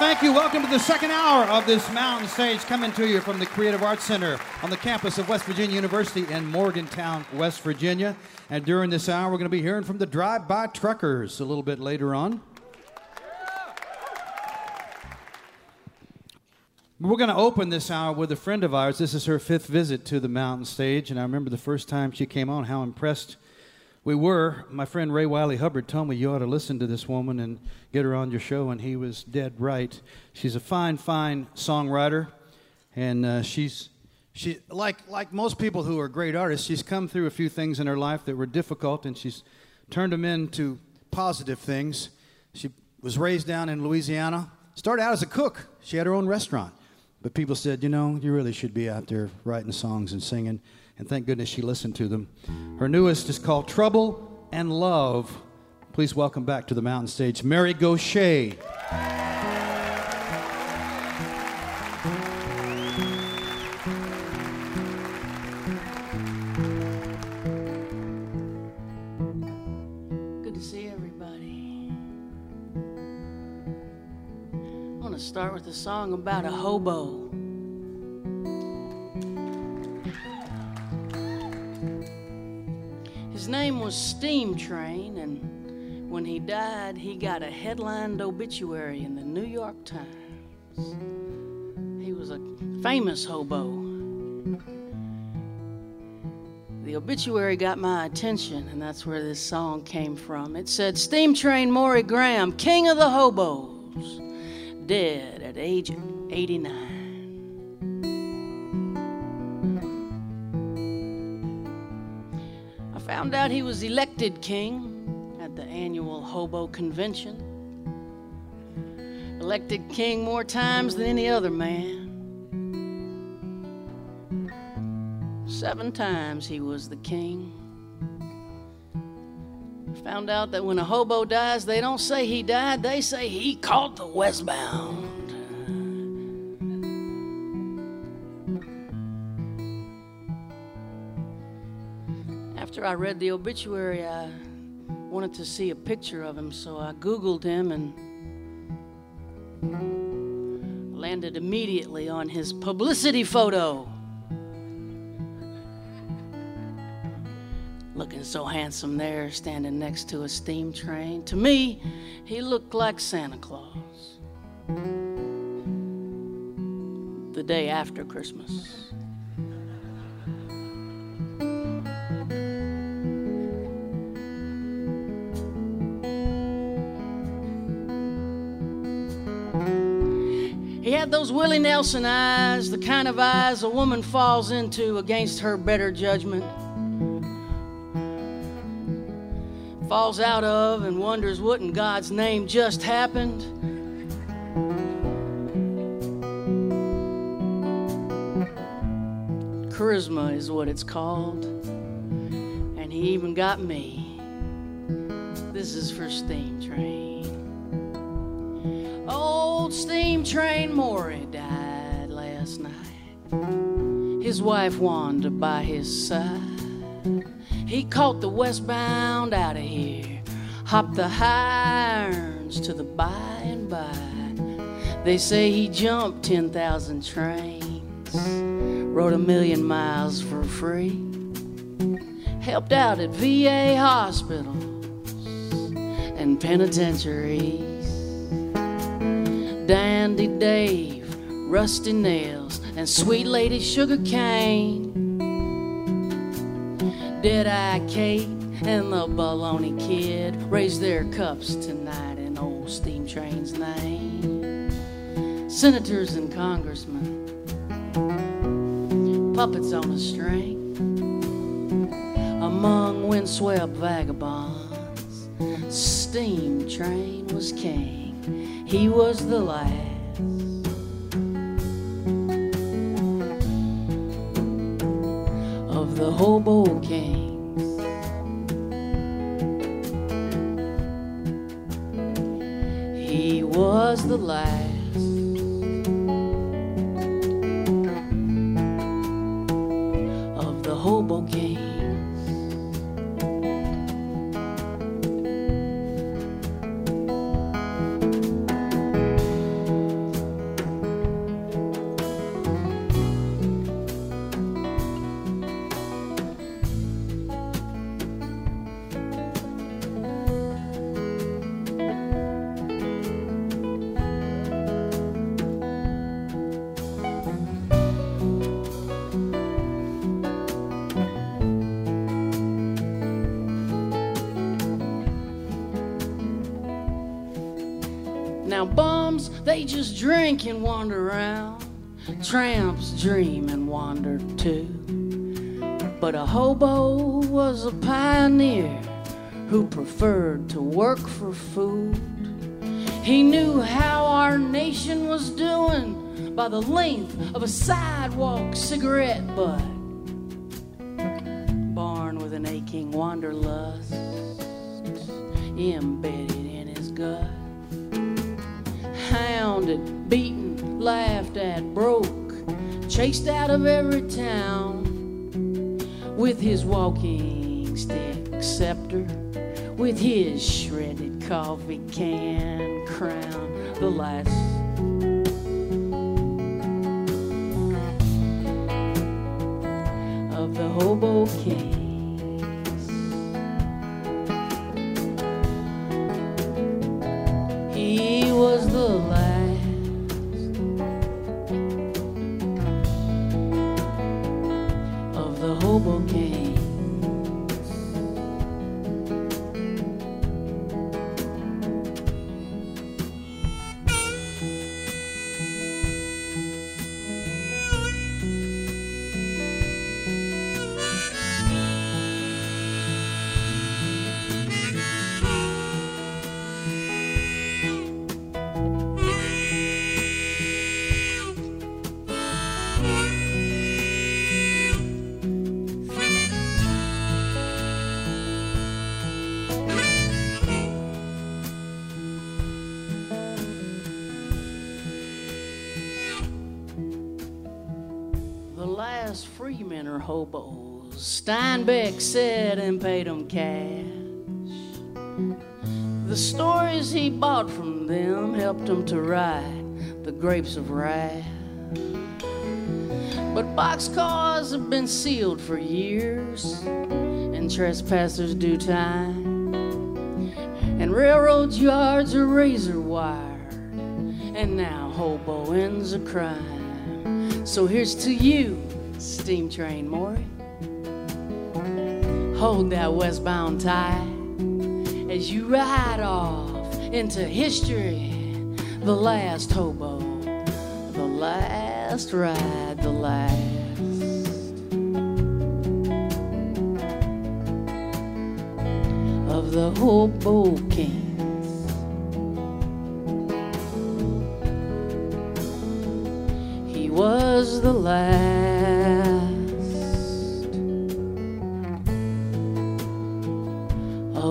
Speaker 1: Thank you. Welcome to the second hour of this mountain stage coming to you from the Creative Arts Center on the campus of West Virginia University in Morgantown, West Virginia. And during this hour, we're going to be hearing from the Drive By Truckers a little bit later on. We're going to open this hour with a friend of ours. This is her fifth visit to the mountain stage, and I remember the first time she came on, how impressed we were. My friend Ray Wylie Hubbard told me you ought to listen to this woman and get her on your show, and he was dead right. She's a fine, fine songwriter, and uh, she's she like like most people who are great artists. She's come through a few things in her life that were difficult, and she's turned them into positive things. She was raised down in Louisiana. Started out as a cook. She had her own restaurant, but people said, you know, you really should be out there writing songs and singing and thank goodness she listened to them. Her newest is called Trouble and Love. Please welcome back to the mountain stage Mary Gauthier.
Speaker 6: Good to see everybody. I want to start with a song about a hobo. Name was Steam Train, and when he died, he got a headlined obituary in the New York Times. He was a famous hobo. The obituary got my attention, and that's where this song came from. It said, Steam Train Maury Graham, king of the hobos, dead at age 89. Found out he was elected king at the annual hobo convention. Elected king more times than any other man. Seven times he was the king. Found out that when a hobo dies, they don't say he died, they say he caught the westbound. After I read the obituary, I wanted to see a picture of him, so I Googled him and landed immediately on his publicity photo. Looking so handsome there, standing next to a steam train. To me, he looked like Santa Claus. The day after Christmas. He had those Willie Nelson eyes, the kind of eyes a woman falls into against her better judgment. Falls out of and wonders what in God's name just happened. Charisma is what it's called. And he even got me. This is for Steam Train. Old steam train Maury died last night. His wife wandered by his side. He caught the westbound out of here, hopped the irons to the by and by. They say he jumped 10,000 trains, rode a million miles for free, helped out at VA hospitals and penitentiaries. Dandy Dave, Rusty Nails, and Sweet Lady Sugar Cane. Dead-Eye Kate and the Baloney Kid raise their cups tonight in old steam train's name. Senators and congressmen, puppets on a string, among windswept vagabonds, steam train was king. He was the last. Of the hobo kings, he was the last. Of the hobo kings. Drink and wander around. Tramps dream and wander too. But a hobo was a pioneer who preferred to work for food. He knew how our nation was doing by the length of a sidewalk cigarette butt. Born with an aching wanderlust embedded in his gut hounded, beaten, laughed at, broke, chased out of every town with his walking stick scepter, with his shredded coffee can crown, the last. Of the hobo kings. Hobos. Steinbeck said and paid 'em cash. The stories he bought from them helped him to write the grapes of wrath. But boxcars have been sealed for years, and trespassers do time. And railroad yards are razor wire, and now hoboing's a crime. So here's to you, steam train Maury. Hold that westbound tie as you ride off into history. The last hobo, the last ride, the last. Of the hobo kings. He was the last.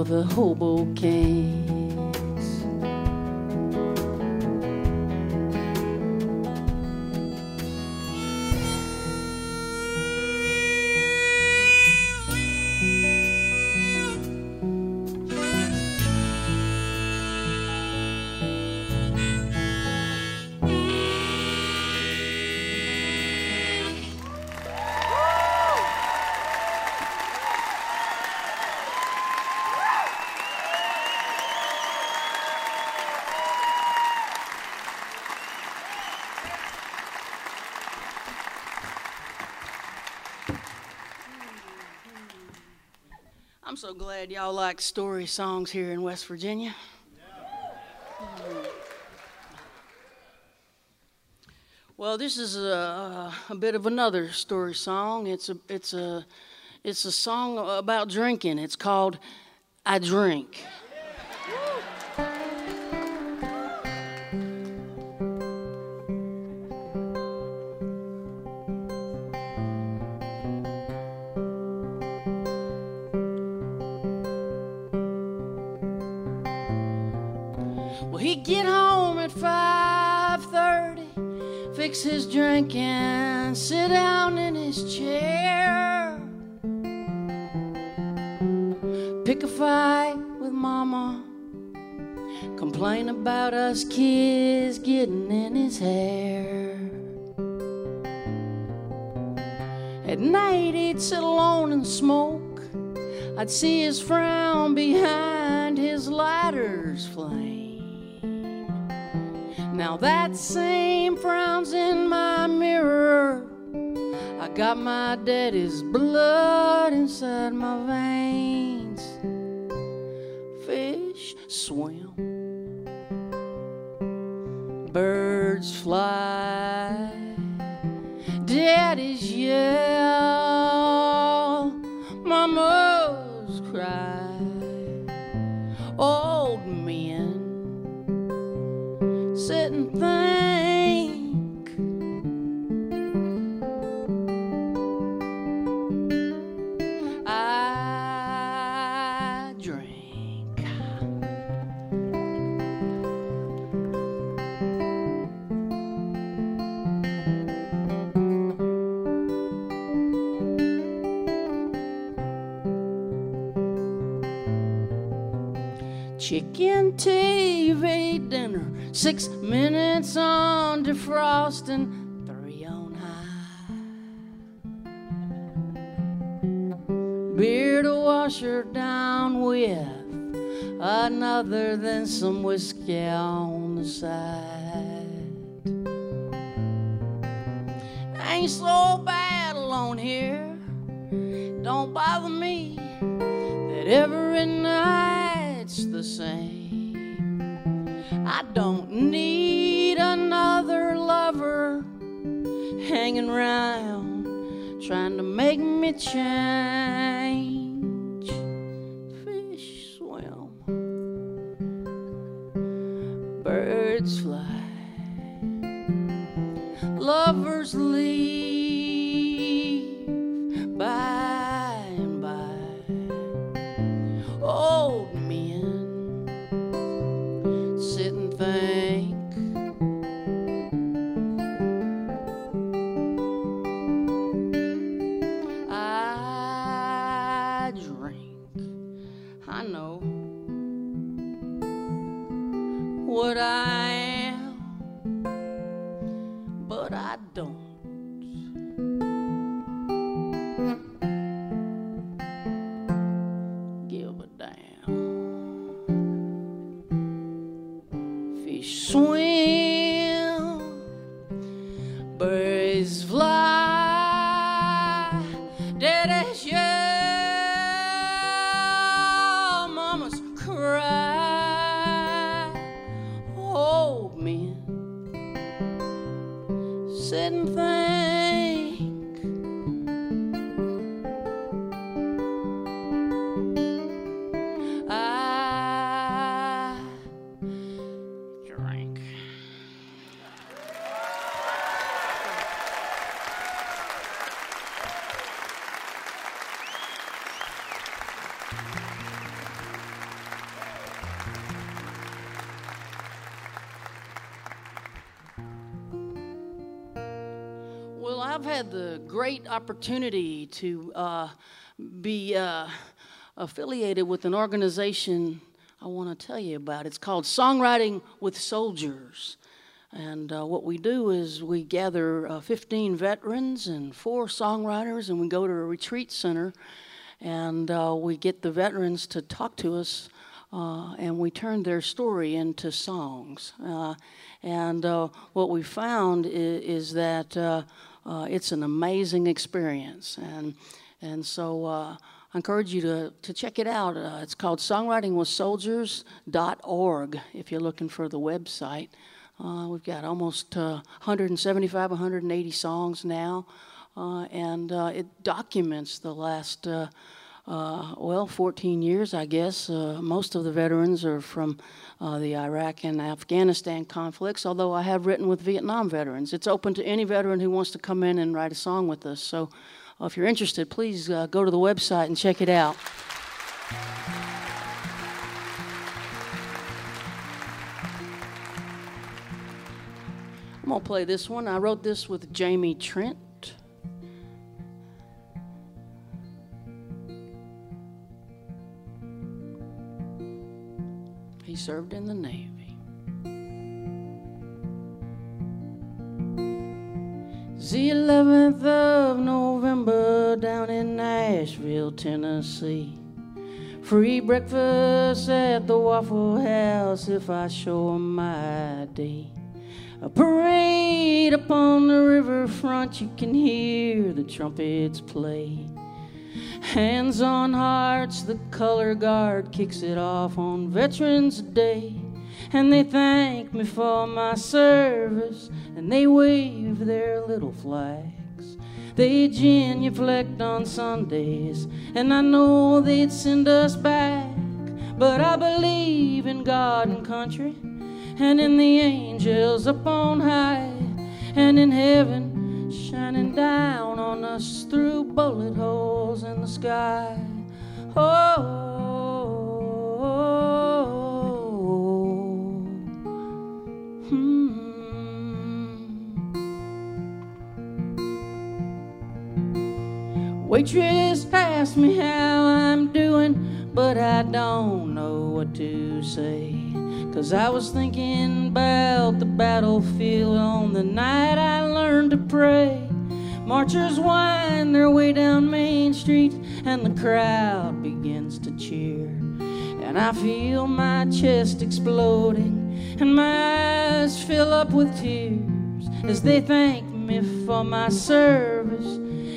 Speaker 6: The hobo kings. Y'all like story songs here in West Virginia. Well, this is a, a bit of another story song. It's a, it's a, it's a song about drinking. It's called "I Drink." I'd see his frown behind his lighter's flame. Now that same frown's in my mirror. I got my daddy's blood inside my veins. Fish swim, birds fly, Daddy's yell, six minutes on defrosting, three on high. Beer to wash her down with, another than some whiskey on the side. Ain't so bad alone here, don't bother me that every night's the same. I don't need another lover hanging around trying to make me change. Fish swim, birds fly, lovers leave by Well, I've had the great opportunity to uh, be uh, affiliated with an organization I want to tell you about. It's called Songwriting with Soldiers. And uh, what we do is we gather uh, 15 veterans and four songwriters, and we go to a retreat center and uh, we get the veterans to talk to us uh, and we turn their story into songs. Uh, and uh, what we found is, is that uh, it's an amazing experience. And, and so uh, I encourage you to, to check it out. Uh, it's called songwritingwithsoldiers.org if you're looking for the website. Uh, we've got almost uh, 175, 180 songs now, uh, and it documents the last, uh, well, 14 years, I guess. Uh, most of the veterans are from uh, the Iraq and Afghanistan conflicts, although I have written with Vietnam veterans. It's open to any veteran who wants to come in and write a song with us. So uh, if you're interested, please uh, go to the website and check it out. I'm gonna play this one. I wrote this with Jamie Trent. He served in the Navy. The 11th of November down in Nashville, Tennessee. Free breakfast at the Waffle House if I show my ID. A parade upon the riverfront, you can hear the trumpets play. Hands on hearts, the color guard kicks it off on Veterans Day. And they thank me for my service, and they wave their little flags. They genuflect on Sundays, and I know they'd send us back. But I believe in God and country, and in the angels up on high, and in heaven shining down on us through bullet holes in the sky. Oh, hmm. Waitress asked me how I'm doing, but I don't know what to say. Cause I was thinking about the battlefield on the night I learned to pray. Marchers wind their way down Main Street, and the crowd begins to cheer. And I feel my chest exploding, and my eyes fill up with tears as they thank me for my service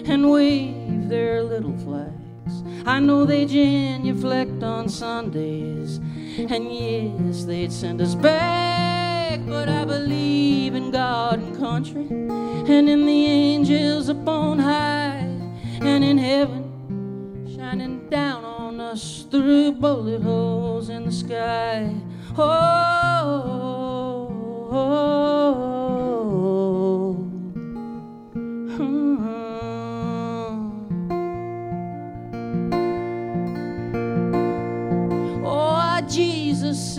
Speaker 6: and wave their little flags. I know they genuflect on Sundays, and yes, they'd send us back, but I believe in God and country, and in the angels upon high, and in heaven shining down on us through bullet holes in the sky. Oh, oh, oh.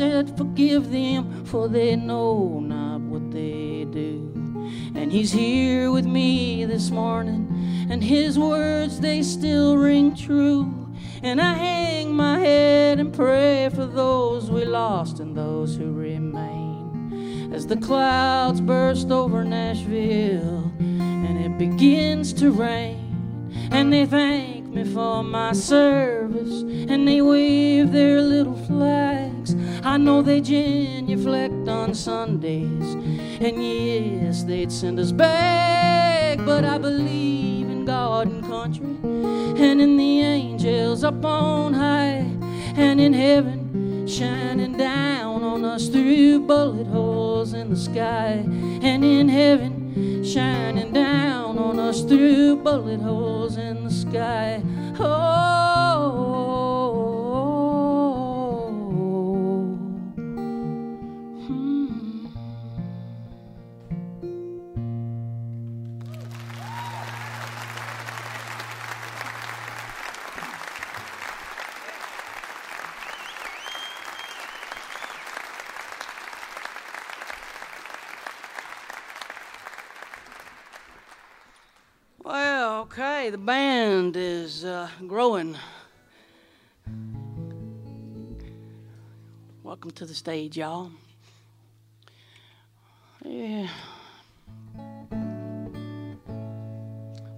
Speaker 6: Said, Forgive them, for they know not what they do. And He's here with me this morning, and His words, they still ring true. And I hang my head and pray for those we lost and those who remain. as the clouds burst over Nashville and it begins to rain. And they thank me for my service and they wave their little flags. I know they genuflect on Sundays, and yes, they'd send us back. But I believe in God and country and in the angels up on high and in heaven shining down on us through bullet holes in the sky. And in heaven shining down on us through bullet holes in the sky. Oh Well, okay, the band is uh, growing. Welcome to the stage, y'all. Yeah.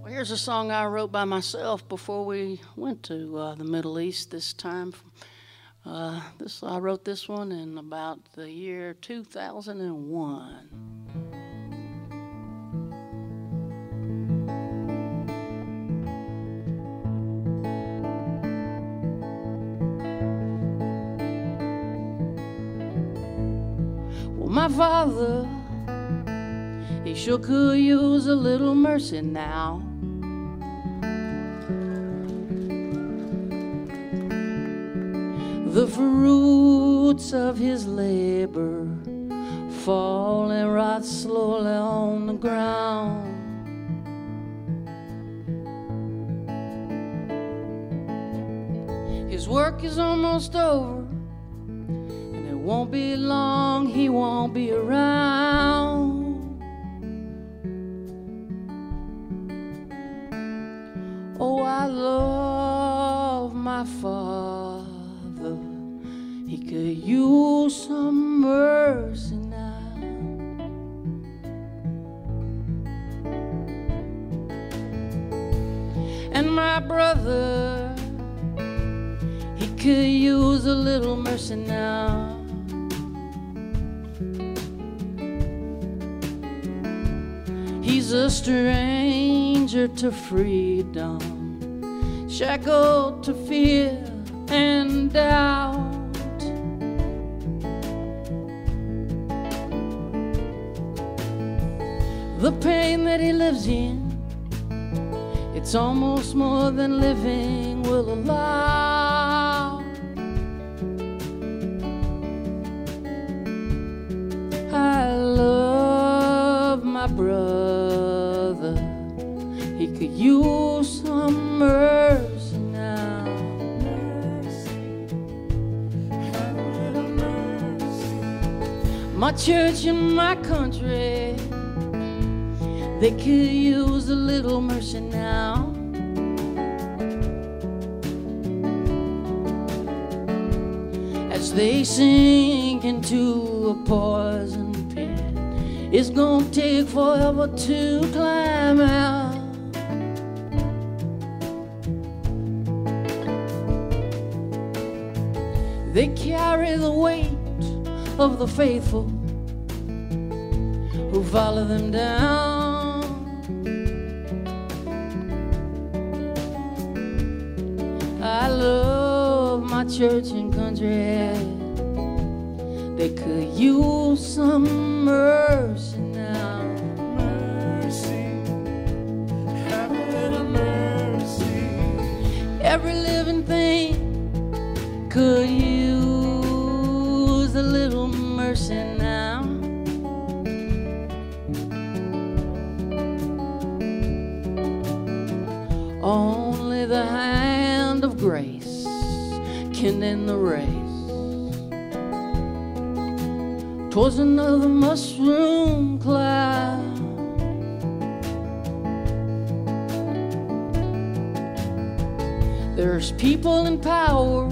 Speaker 6: Well, here's a song I wrote by myself before we went to uh, the Middle East this time. Uh, this I wrote this one in about the year 2001. Father, he sure could use a little mercy now. The fruits of his labor fall and rot slowly on the ground. His work is almost over, won't be long, he won't be around. Oh, I love my father. He could use some mercy now. And my brother, he could use a little mercy now. A stranger to freedom, shackled to fear and doubt. The pain that he lives in, it's almost more than living will allow. I love my brother. Some mercy now. My church and my country, they could use a little mercy now. As they sink into a poison pit, it's gonna take forever to climb out. Carry the weight of the faithful who follow them down. I love my church and country. They could use some mercy Twas another mushroom cloud. There's people in power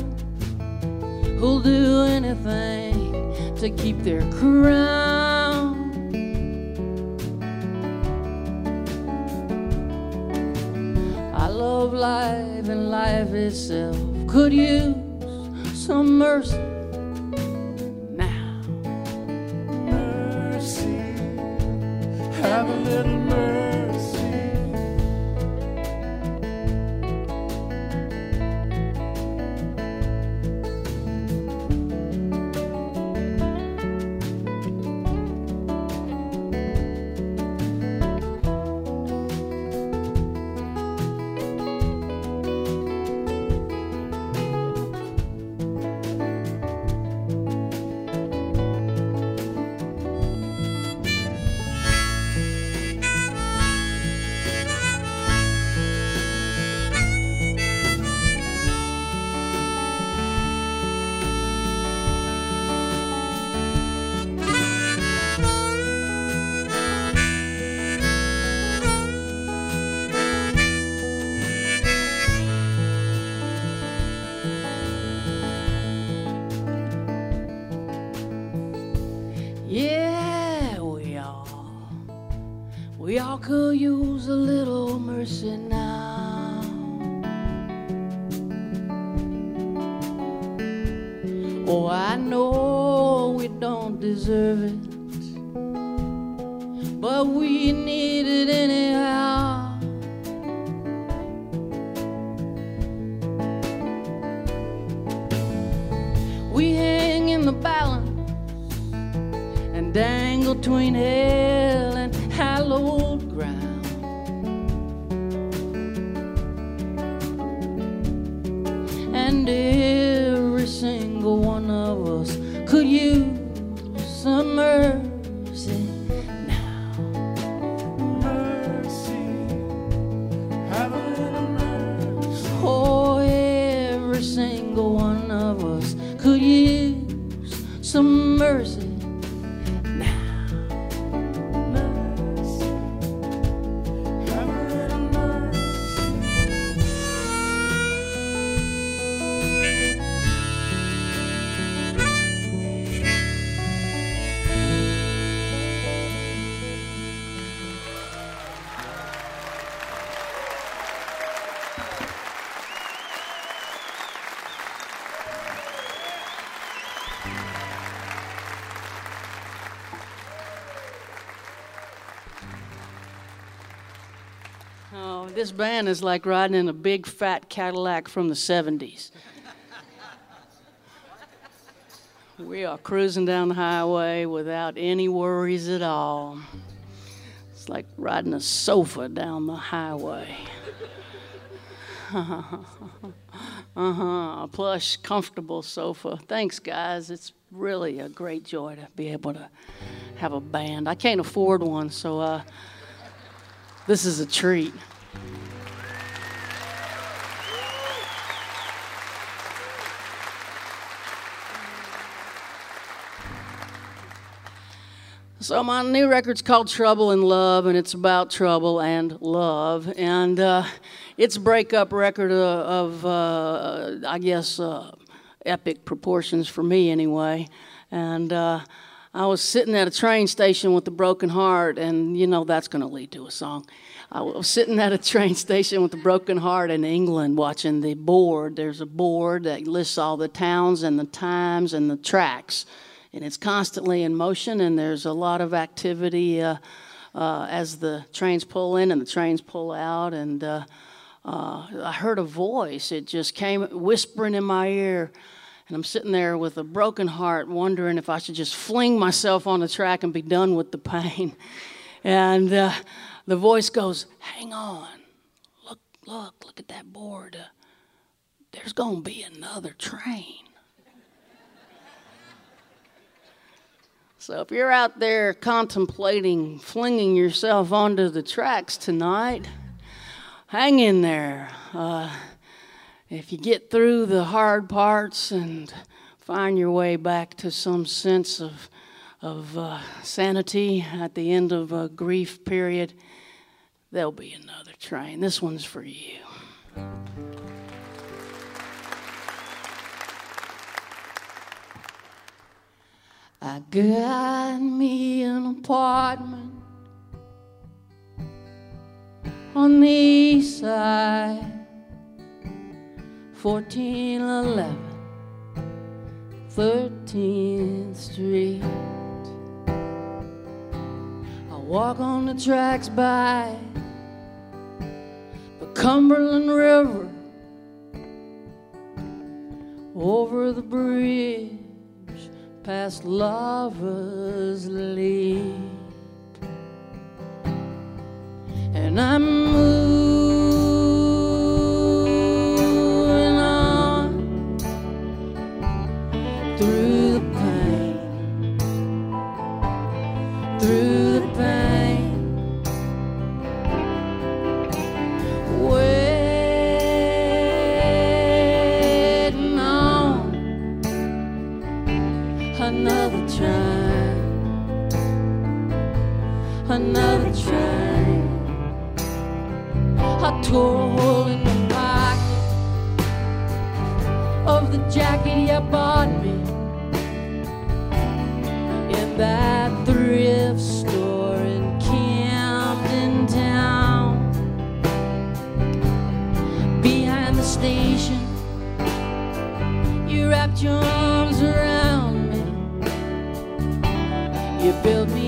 Speaker 6: who'll do anything to keep their crown. Deserve it, but we need it anyhow. We hang in the balance and dangle between hell Band is like riding in a big fat Cadillac from the 70s. We are cruising down the highway without any worries at all. It's like riding a sofa down the highway. <laughs> uh huh, a plush, comfortable sofa. Thanks, guys. It's really a great joy to be able to have a band. I can't afford one, so uh, this is a treat. So my new record's called Trouble and Love, and it's about trouble and love, and uh, it's a breakup record of, of uh, I guess, uh, epic proportions for me anyway. And uh, I was sitting at a train station with a broken heart, and you know that's going to lead to a song. I was sitting at a train station with a broken heart in England watching the board. There's a board that lists all the towns and the times and the tracks and it's constantly in motion, and there's a lot of activity uh, uh, as the trains pull in and the trains pull out. And uh, uh, I heard a voice; it just came whispering in my ear, and I'm sitting there with a broken heart, wondering if I should just fling myself on the track and be done with the pain. <laughs> And uh, the voice goes, "Hang on, look, look, look at that board. There's gonna be another train." So if you're out there contemplating flinging yourself onto the tracks tonight, hang in there. Uh, if you get through the hard parts and find your way back to some sense of, of uh, sanity at the end of a grief period, there'll be another train. This one's for you. I got me an apartment on the east side. 1411 13th Street. I walk on the tracks by the Cumberland River over the bridge past Lover's Leap. And I'm moving tore a hole in the pocket of the jacket you bought me in that thrift store in Camden Town. Behind the station, you wrapped your arms around me. You built me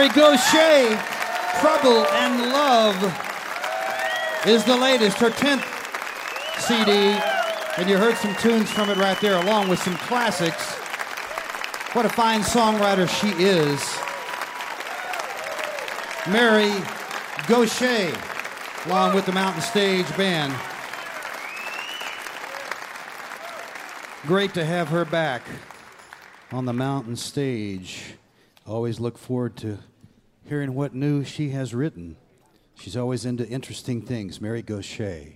Speaker 1: Mary Gauthier, Trouble and Love is the latest, her 10th CD, and you heard some tunes from it right there, along with some classics. What a fine songwriter she is. Mary Gauthier, along with the Mountain Stage Band. Great to have her back on the mountain stage. Always look forward to hearing what new she has written. She's always into interesting things, Mary Gauthier.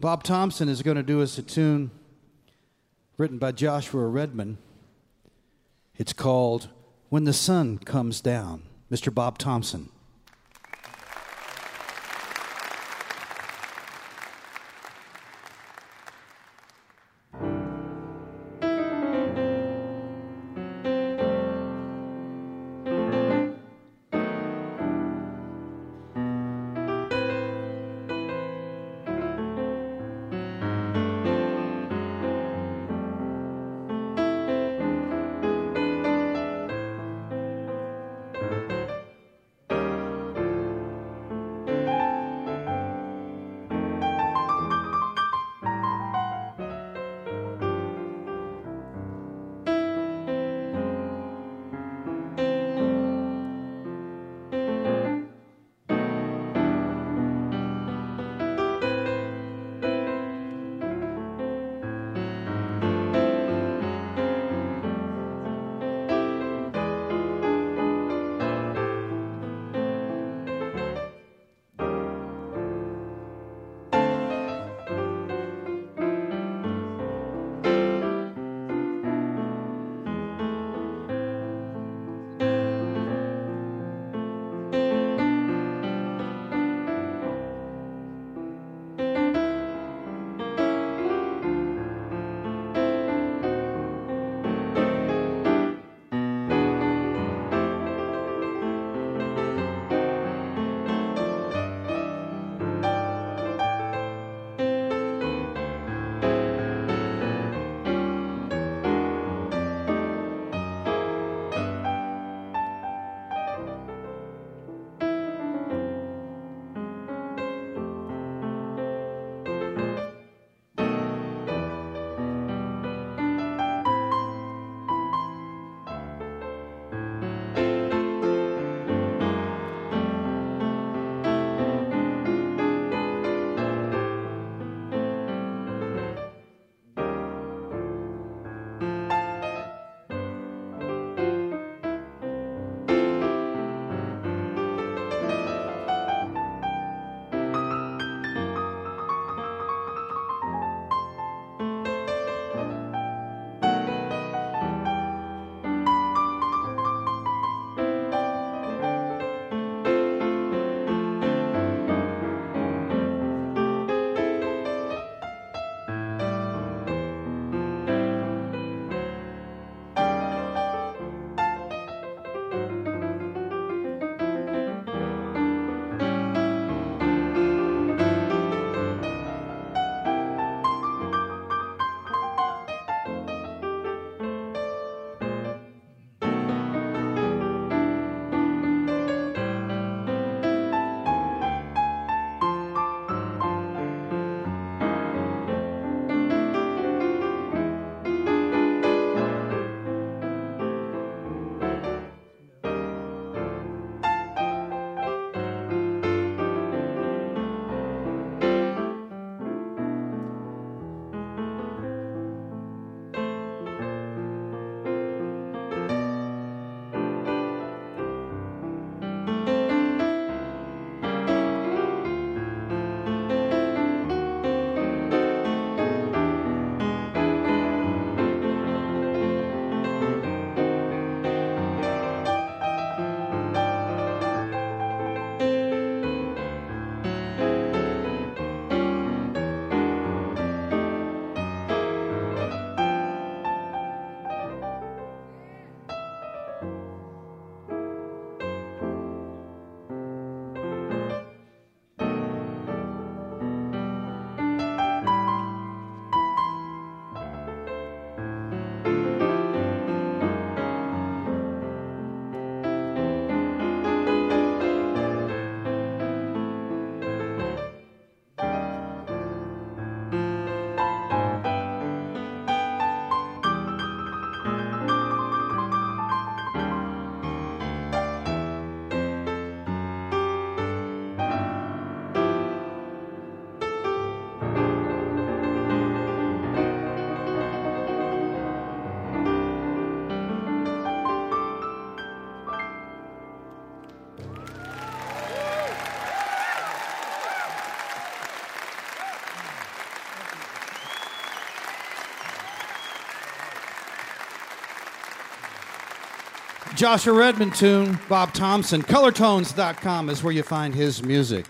Speaker 1: Bob Thompson is going to do us a tune written by Joshua Redman. It's called When the Sun Comes Down. Mr. Bob Thompson. Joshua Redman tune, Bob Thompson. Colortones.com is where you find his music.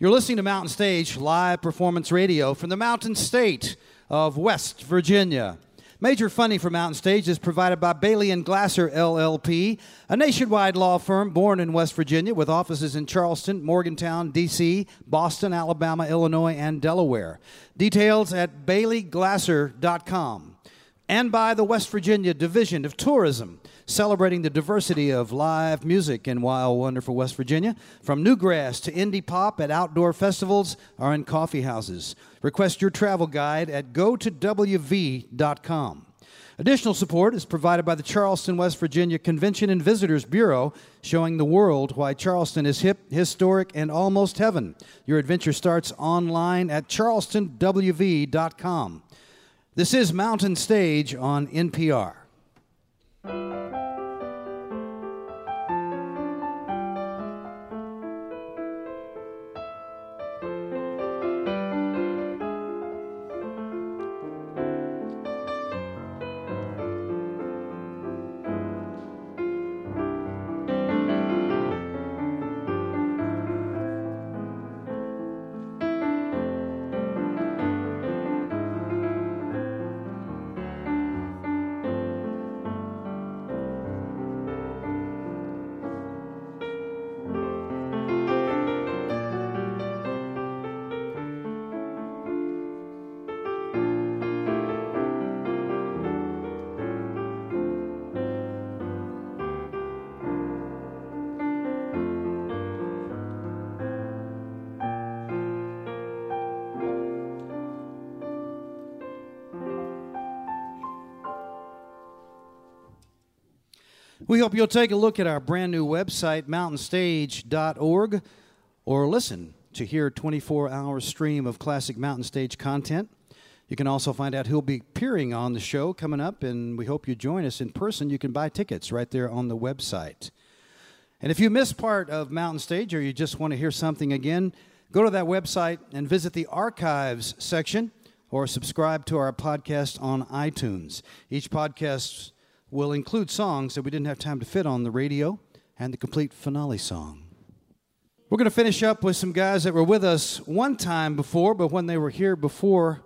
Speaker 1: You're listening to Mountain Stage live performance radio from the Mountain State of West Virginia. Major funding for Mountain Stage is provided by Bailey and Glasser LLP, a nationwide law firm born in West Virginia with offices in Charleston, Morgantown, D.C., Boston, Alabama, Illinois, and Delaware. Details at baileyglasser.com and by the West Virginia Division of Tourism, celebrating the diversity of live music in wild, wonderful West Virginia, from newgrass to indie pop at outdoor festivals or in coffee houses. Request your travel guide at gotowv.com. Additional support is provided by the Charleston, West Virginia Convention and Visitors Bureau, showing the world why Charleston is hip, historic, and almost heaven. Your adventure starts online at charlestonwv.com. This is Mountain Stage on NPR. We hope you'll take a look at our brand new website, mountainstage.org, or listen to hear a 24 hour stream of classic mountain stage content. You can also find out who'll be appearing on the show coming up, and we hope you join us in person. You can buy tickets right there on the website. And if you missed part of Mountain Stage or you just want to hear something again, go to that website and visit the archives section or subscribe to our podcast on iTunes. Each podcast will include songs that we didn't have time to fit on the radio and the complete finale song. We're going to finish up with some guys that were with us one time before, but when they were here before,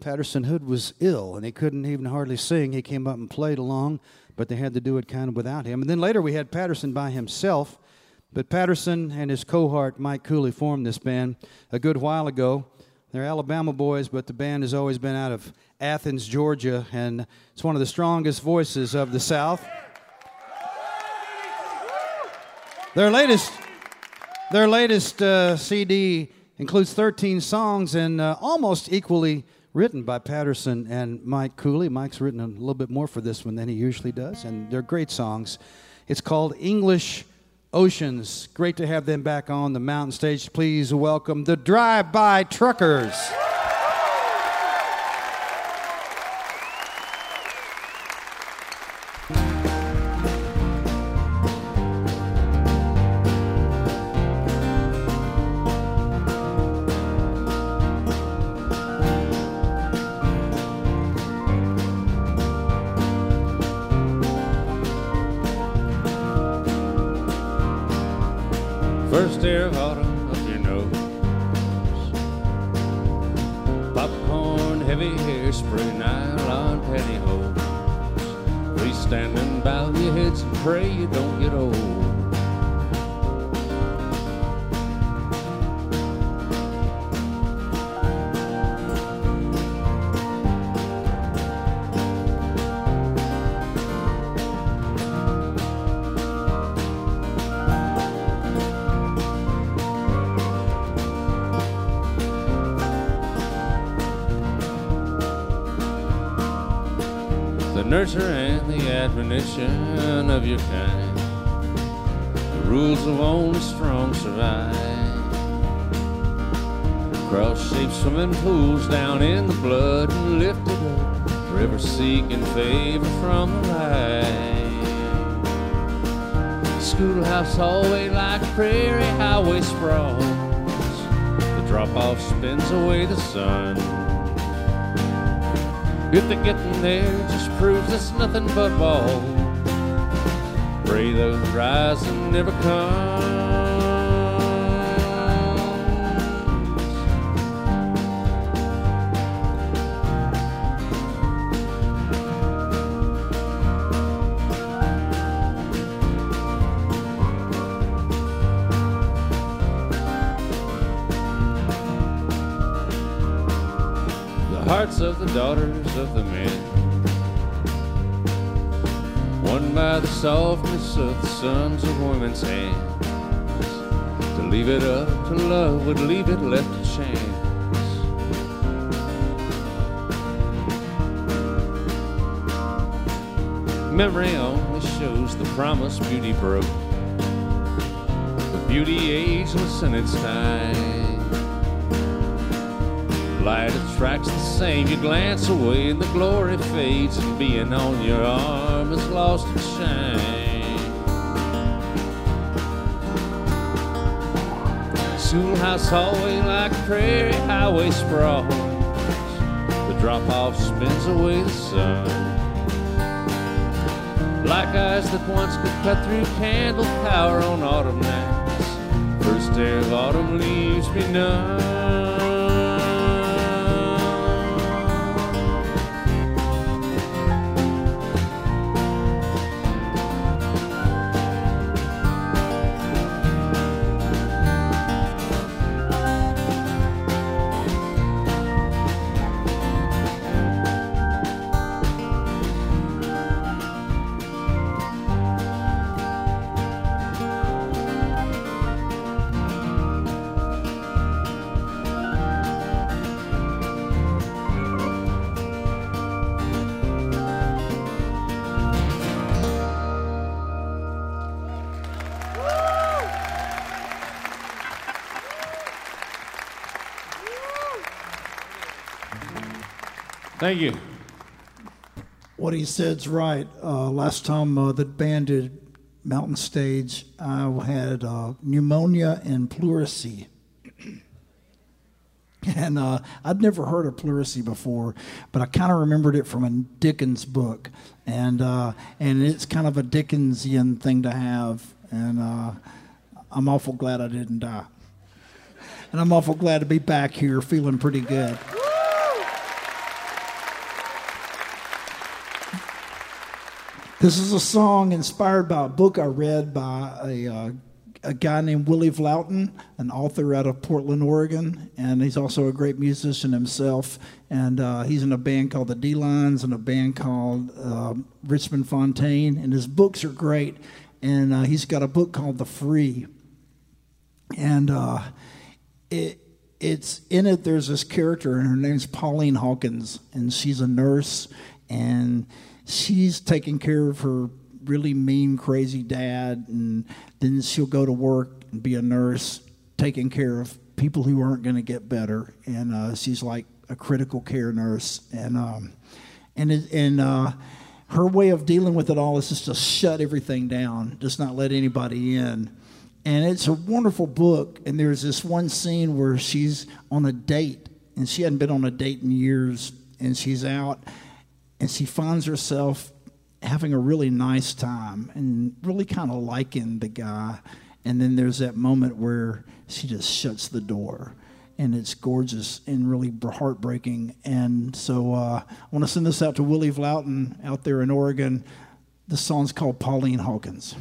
Speaker 1: Patterson Hood was ill and he couldn't even hardly sing. He came up and played along, but they had to do it kind of without him. And then later we had Patterson by himself, but Patterson and his cohort Mike Cooley formed this band a good while ago. They're Alabama boys, but the band has always been out of Athens, Georgia, and it's one of the strongest voices of the South. Their latest, their latest uh, CD includes 13 songs and uh, almost equally written by Patterson and Mike Cooley. Mike's written a little bit more for this one than he usually does, and they're great songs. It's called English Oceans. Great to have them back on the mountain stage. Please welcome the Drive By Truckers.
Speaker 7: getting there just proves it's nothing but ball. Pray those rising never come. To leave it up to love would leave it left to chance. Memory only shows the promise beauty broke. The beauty ageless in its time. Light attracts the same. You glance away and the glory fades, and being on your arm is lost in shine. Schoolhouse hallway like prairie highway sprawls. The drop off spins away the sun. Black eyes that once could cut through candle power on autumn nights. First day of autumn leaves me numb. Thank you.
Speaker 8: What he said's right. Uh, last time uh, the band Mountain Stage, I had uh, pneumonia and pleurisy. <clears throat> and uh, I'd never heard of pleurisy before, but I kind of remembered it from a Dickens book. And, uh, and it's kind of a Dickensian thing to have. And uh, I'm awful glad I didn't die. And I'm awful glad to be back here feeling pretty good. This is a song inspired by a book I read by a, uh, a guy named Willy Vlautin, an author out of Portland, Oregon, and he's also a great musician himself. And uh, he's in a band called the Delines and a band called uh, Richmond Fontaine. And his books are great. And uh, he's got a book called The Free. And uh, it, it's in it. There's this character, and her name's Pauline Hawkins, and she's a nurse, and she's taking care of her really mean, crazy dad, and then she'll go to work and be a nurse, taking care of people who aren't going to get better, and uh, she's like a critical care nurse, and um, and and. Uh, her way of dealing with it all is just to shut everything down, just not let anybody in and it's a wonderful book. And there's this one scene where she's on a date, and she hadn't been on a date in years, and she's out, and she finds herself having a really nice time and really kind of liking the guy. And then there's that moment where she just shuts the door. And it's gorgeous and really heartbreaking. And so uh, I want to send this out to Willy Vlautin out there in Oregon. The song's called Pauline Hawkins.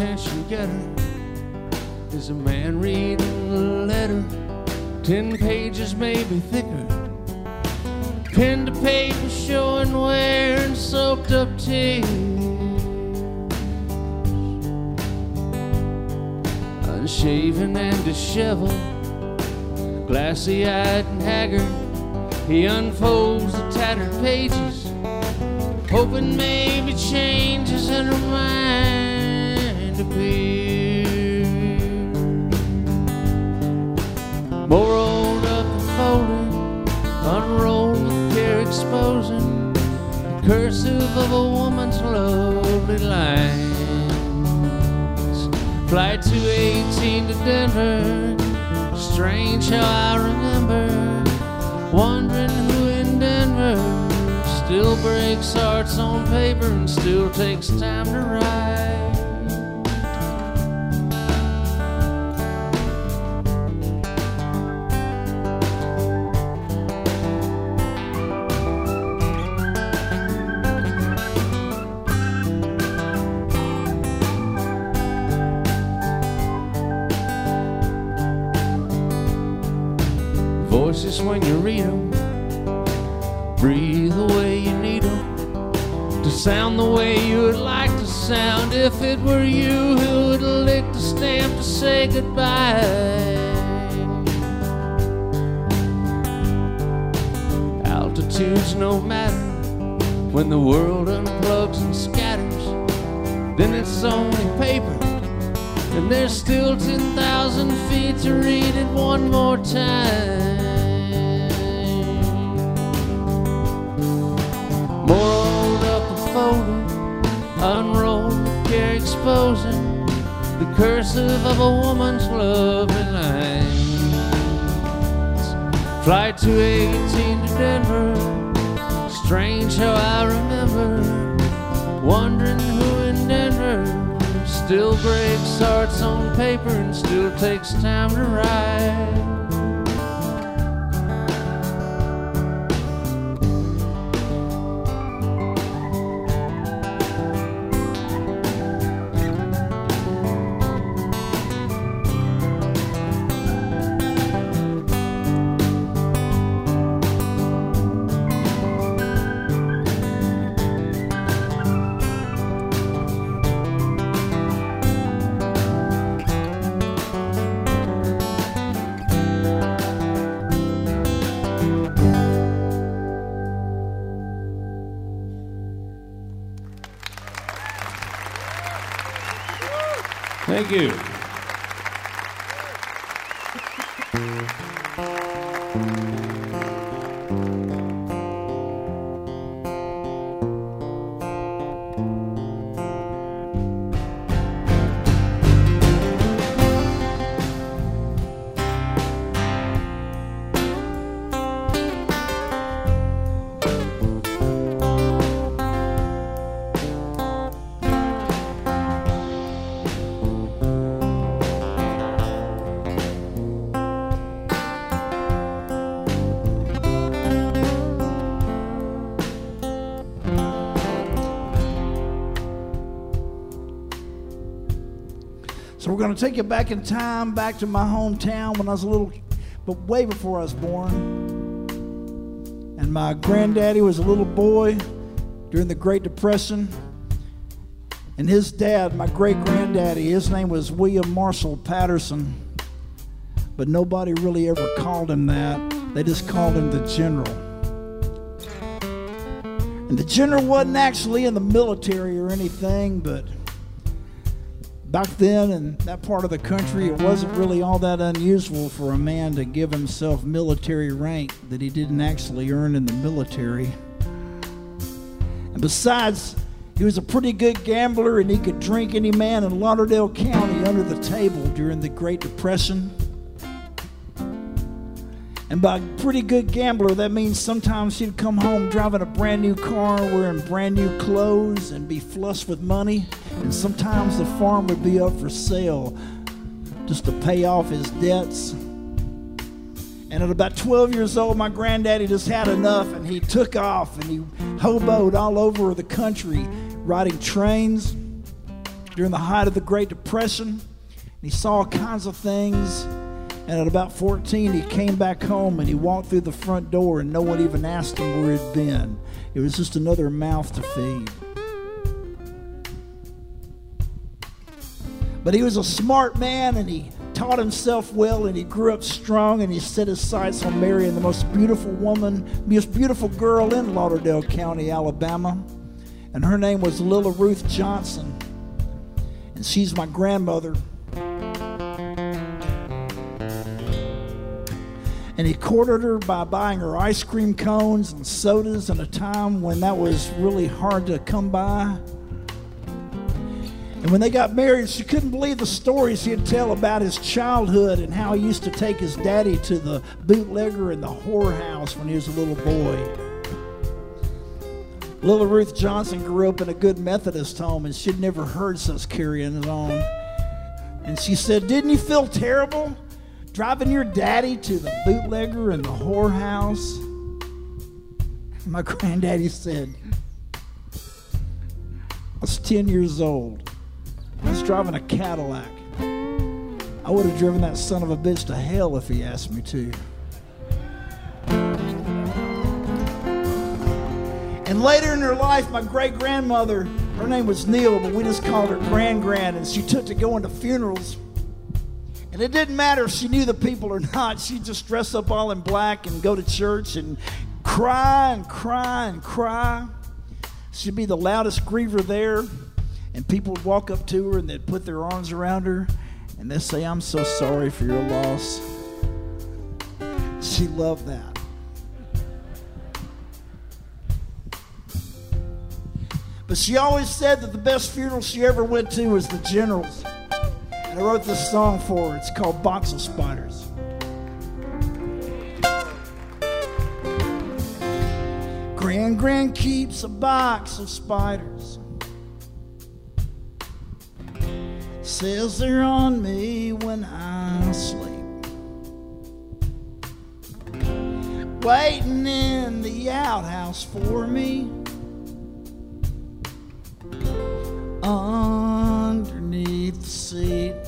Speaker 7: Attention getter is a man reading a letter, ten pages maybe thicker. Pen to paper showing wear and soaked up tears. Unshaven and disheveled, glassy eyed and haggard, he unfolds the tattered pages hoping maybe changes in her mind up folded, unrolled care exposing the cursive of a woman's lovely lines. Flight 218 to Denver, strange how I remember wondering who in Denver still breaks hearts on paper and still takes time to write. Goodbye. Altitudes no matter when the world unplugs and scatters, then it's only paper. And there's still 10,000 feet to read it one more time. More up and folded, unrolled, care exposing the cursive of a woman's lovely lines. Flight 218 to Denver, strange how I remember wondering who in Denver still breaks hearts on paper and still takes time to write.
Speaker 8: Going to take you back in time, back to my hometown when I was a little, but way before I was born. And my granddaddy was a little boy during the Great Depression. And his dad, my great granddaddy, his name was William Marshall Patterson. But nobody really ever called him that. They just called him the General. And the General wasn't actually in the military or anything, but back then in that part of the country, it wasn't really all that unusual for a man to give himself military rank that he didn't actually earn in the military. And besides, he was a pretty good gambler and he could drink any man in Lauderdale County under the table during the Great Depression. And by pretty good gambler, that means sometimes he'd come home driving a brand new car, wearing brand new clothes, and be flush with money. And sometimes the farm would be up for sale just to pay off his debts. And at about 12 years old, my granddaddy just had enough and he took off and he hoboed all over the country riding trains during the height of the Great Depression. And he saw all kinds of things. And at about 14, he came back home and he walked through the front door, and no one even asked him where he'd been. It was just another mouth to feed. But he was a smart man and he taught himself well and he grew up strong and he set his sights on marrying the most beautiful woman, the most beautiful girl in Lauderdale County, Alabama. And her name was Lilla Ruth Johnson. And she's my grandmother. And he courted her by buying her ice cream cones and sodas in a time when that was really hard to come by. And when they got married, she couldn't believe the stories he'd tell about his childhood and how he used to take his daddy to the bootlegger and the whorehouse when he was a little boy. Little Ruth Johnson grew up in a good Methodist home and she'd never heard such carrying on. And she said, Didn't you feel terrible? Driving your daddy to the bootlegger and the whorehouse. My granddaddy said, I was 10 years old. I was driving a Cadillac. I would have driven that son of a bitch to hell if he asked me to. And later in her life, my great grandmother, her name was Neil, but we just called her Grand Grand, and she took to going to funerals and it didn't matter if she knew the people or not. She'd just dress up all in black and go to church and cry and cry and cry. She'd be the loudest griever there. And people would walk up to her and they'd put their arms around her and they'd say, I'm so sorry for your loss. She loved that. But she always said that the best funeral she ever went to was the general's. I wrote this song for her. It's called Box of Spiders. Grand Grand keeps a box of spiders. Says they're on me when I sleep. Waiting in the outhouse for me. Underneath the seat.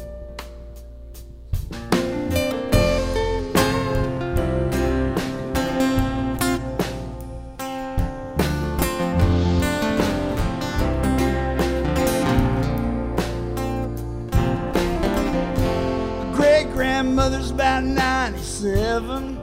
Speaker 8: 97.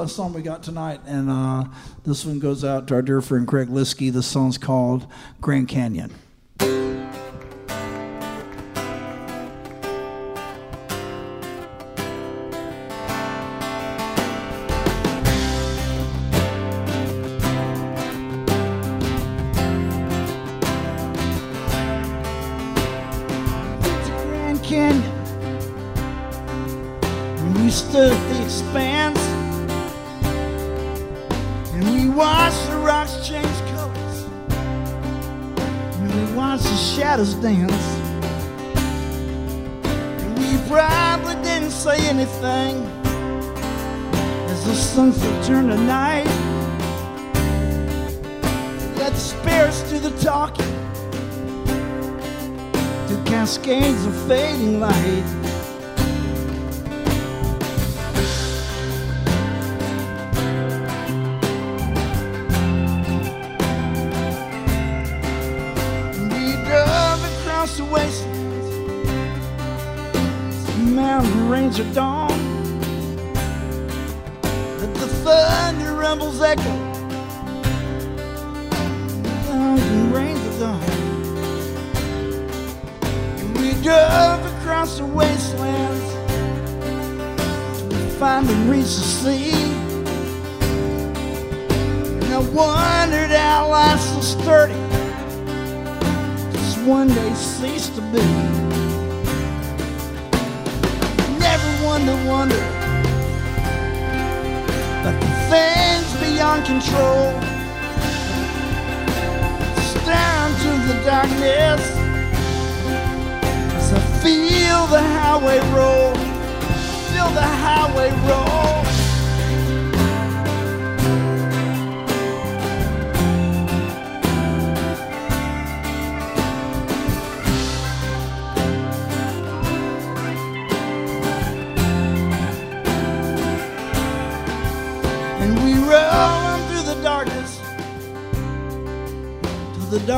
Speaker 8: Last song we got tonight, and uh, this one goes out to our dear friend Craig Lieske. The song's called Grand Canyon.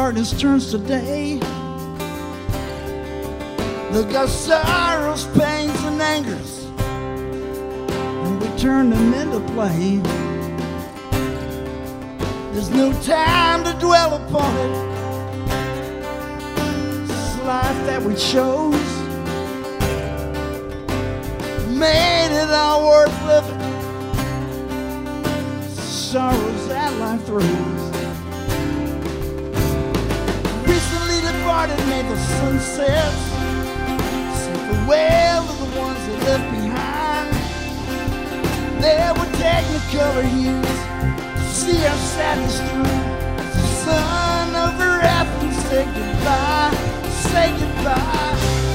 Speaker 8: Darkness turns to day. Look our sorrows, pains, and angers, and we turn them into play. There's no time to dwell upon it. This life that we chose made it all worth living. Sorrows that life throws. Departed made the sunsets. Say farewell to the ones they left behind. There were technicolor hues to see our sadness through. As the sun over Athens said goodbye, say goodbye.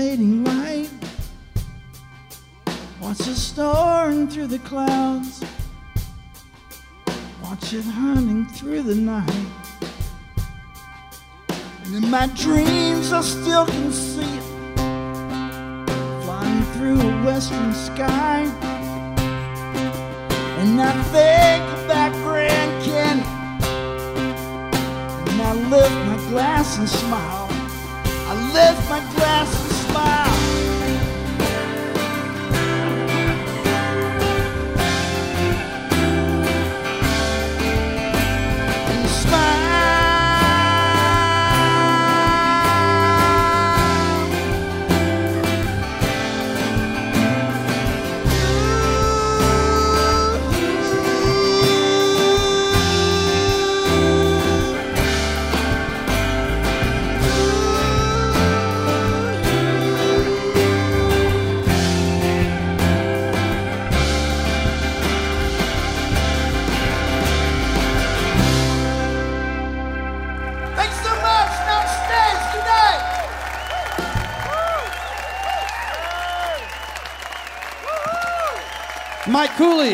Speaker 8: Fading light. Watch it soaring through the clouds. Watch it hunting through the night. And in my dreams, I still can see it flying through a western sky. And I think about Grand Canyon. And I lift my glass and smile.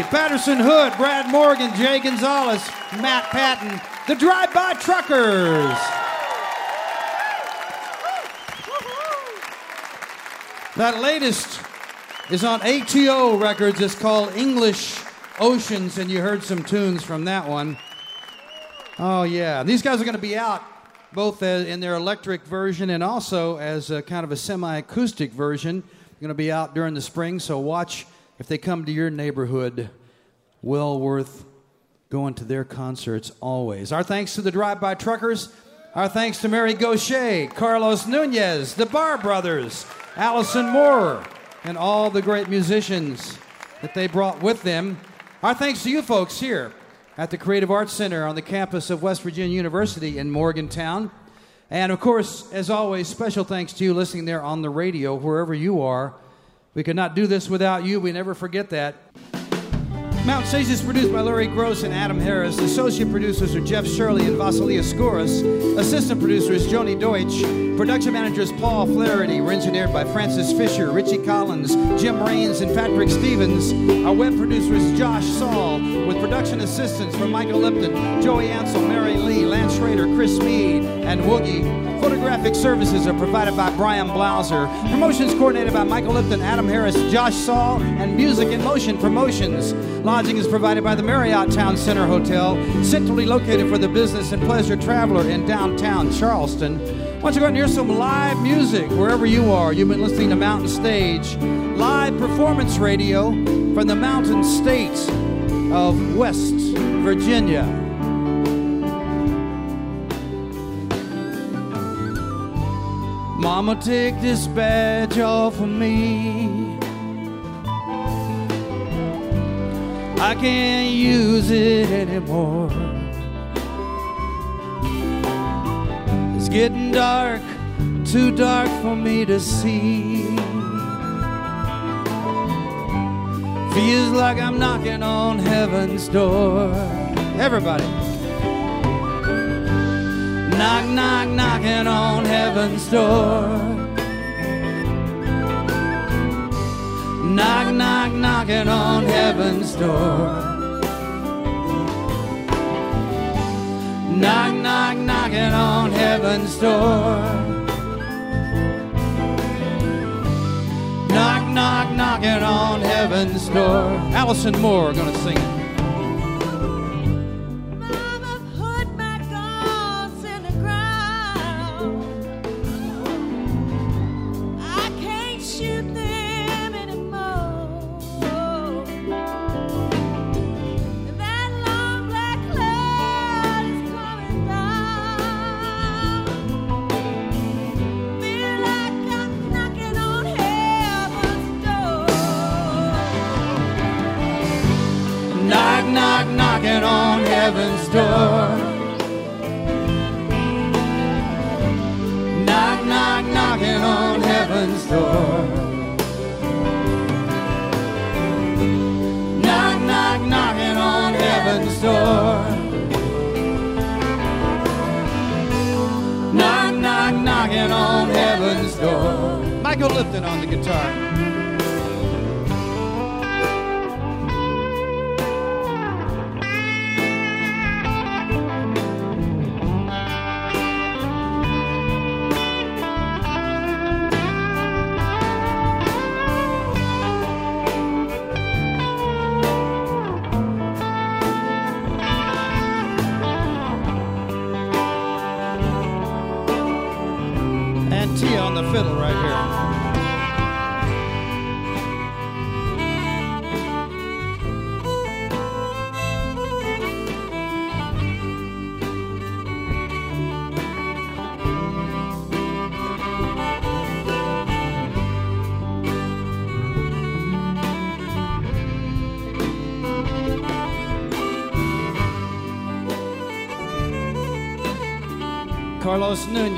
Speaker 1: Patterson Hood, Brad Morgan, Jay Gonzalez, Matt Patton, the Drive By Truckers. That latest is on ATO Records. It's called English Oceans, and you heard some tunes from that one. Oh, yeah. These guys are going to be out both uh, in their electric version and also as a kind of a semi acoustic version. Going to be out during the spring, so watch if they come to your neighborhood. Well worth going to their concerts always. Our thanks to the Drive By Truckers. Our thanks to Mary Gauthier, Carlos Nunez, the Barr Brothers, Allison Moorer, and all the great musicians that they brought with them. Our thanks to you folks here at the Creative Arts Center on the campus of West Virginia University in Morgantown. And of course, as always, special thanks to you listening there on the radio, wherever you are. We could not do this without you. We never forget that. Mountain Stage is produced by Larry Groce and Adam Harris. Associate producers are Jeff Shirley and Vasilia Skouras. Assistant producer is Joni Deutsch. Production manager is Paul Flaherty. We're engineered by Francis Fisher, Richie Collins, Jim Raines, and Patrick Stevens. Our web producer is Josh Saul, with production assistance from Michael Lipton, Joey Ansel, Mary Lee, Lance Schrader, Chris Mead, and Woogie. Photographic services are provided by Brian Blauser. Promotions coordinated by Michael Lipton, Adam Harris, Josh Saul, and Music in Motion Promotions. Lodging is provided by the Marriott Town Center Hotel, centrally located for the business and pleasure traveler in downtown Charleston. Don't you go and hear some live music wherever you are? You've been listening to Mountain Stage, live performance radio from the mountain states of West Virginia. Mama, take this badge off of me. I can't use it anymore. It's getting dark, too dark for me to see. Feels like I'm knocking on heaven's door. Everybody. Knock, knock, knocking on heaven's door. Knock, knock, knocking on heaven's door. Knock, knock, knocking on heaven's door. Knock, knock, knocking on heaven's door. Allison Moorer gonna sing it. Nunez.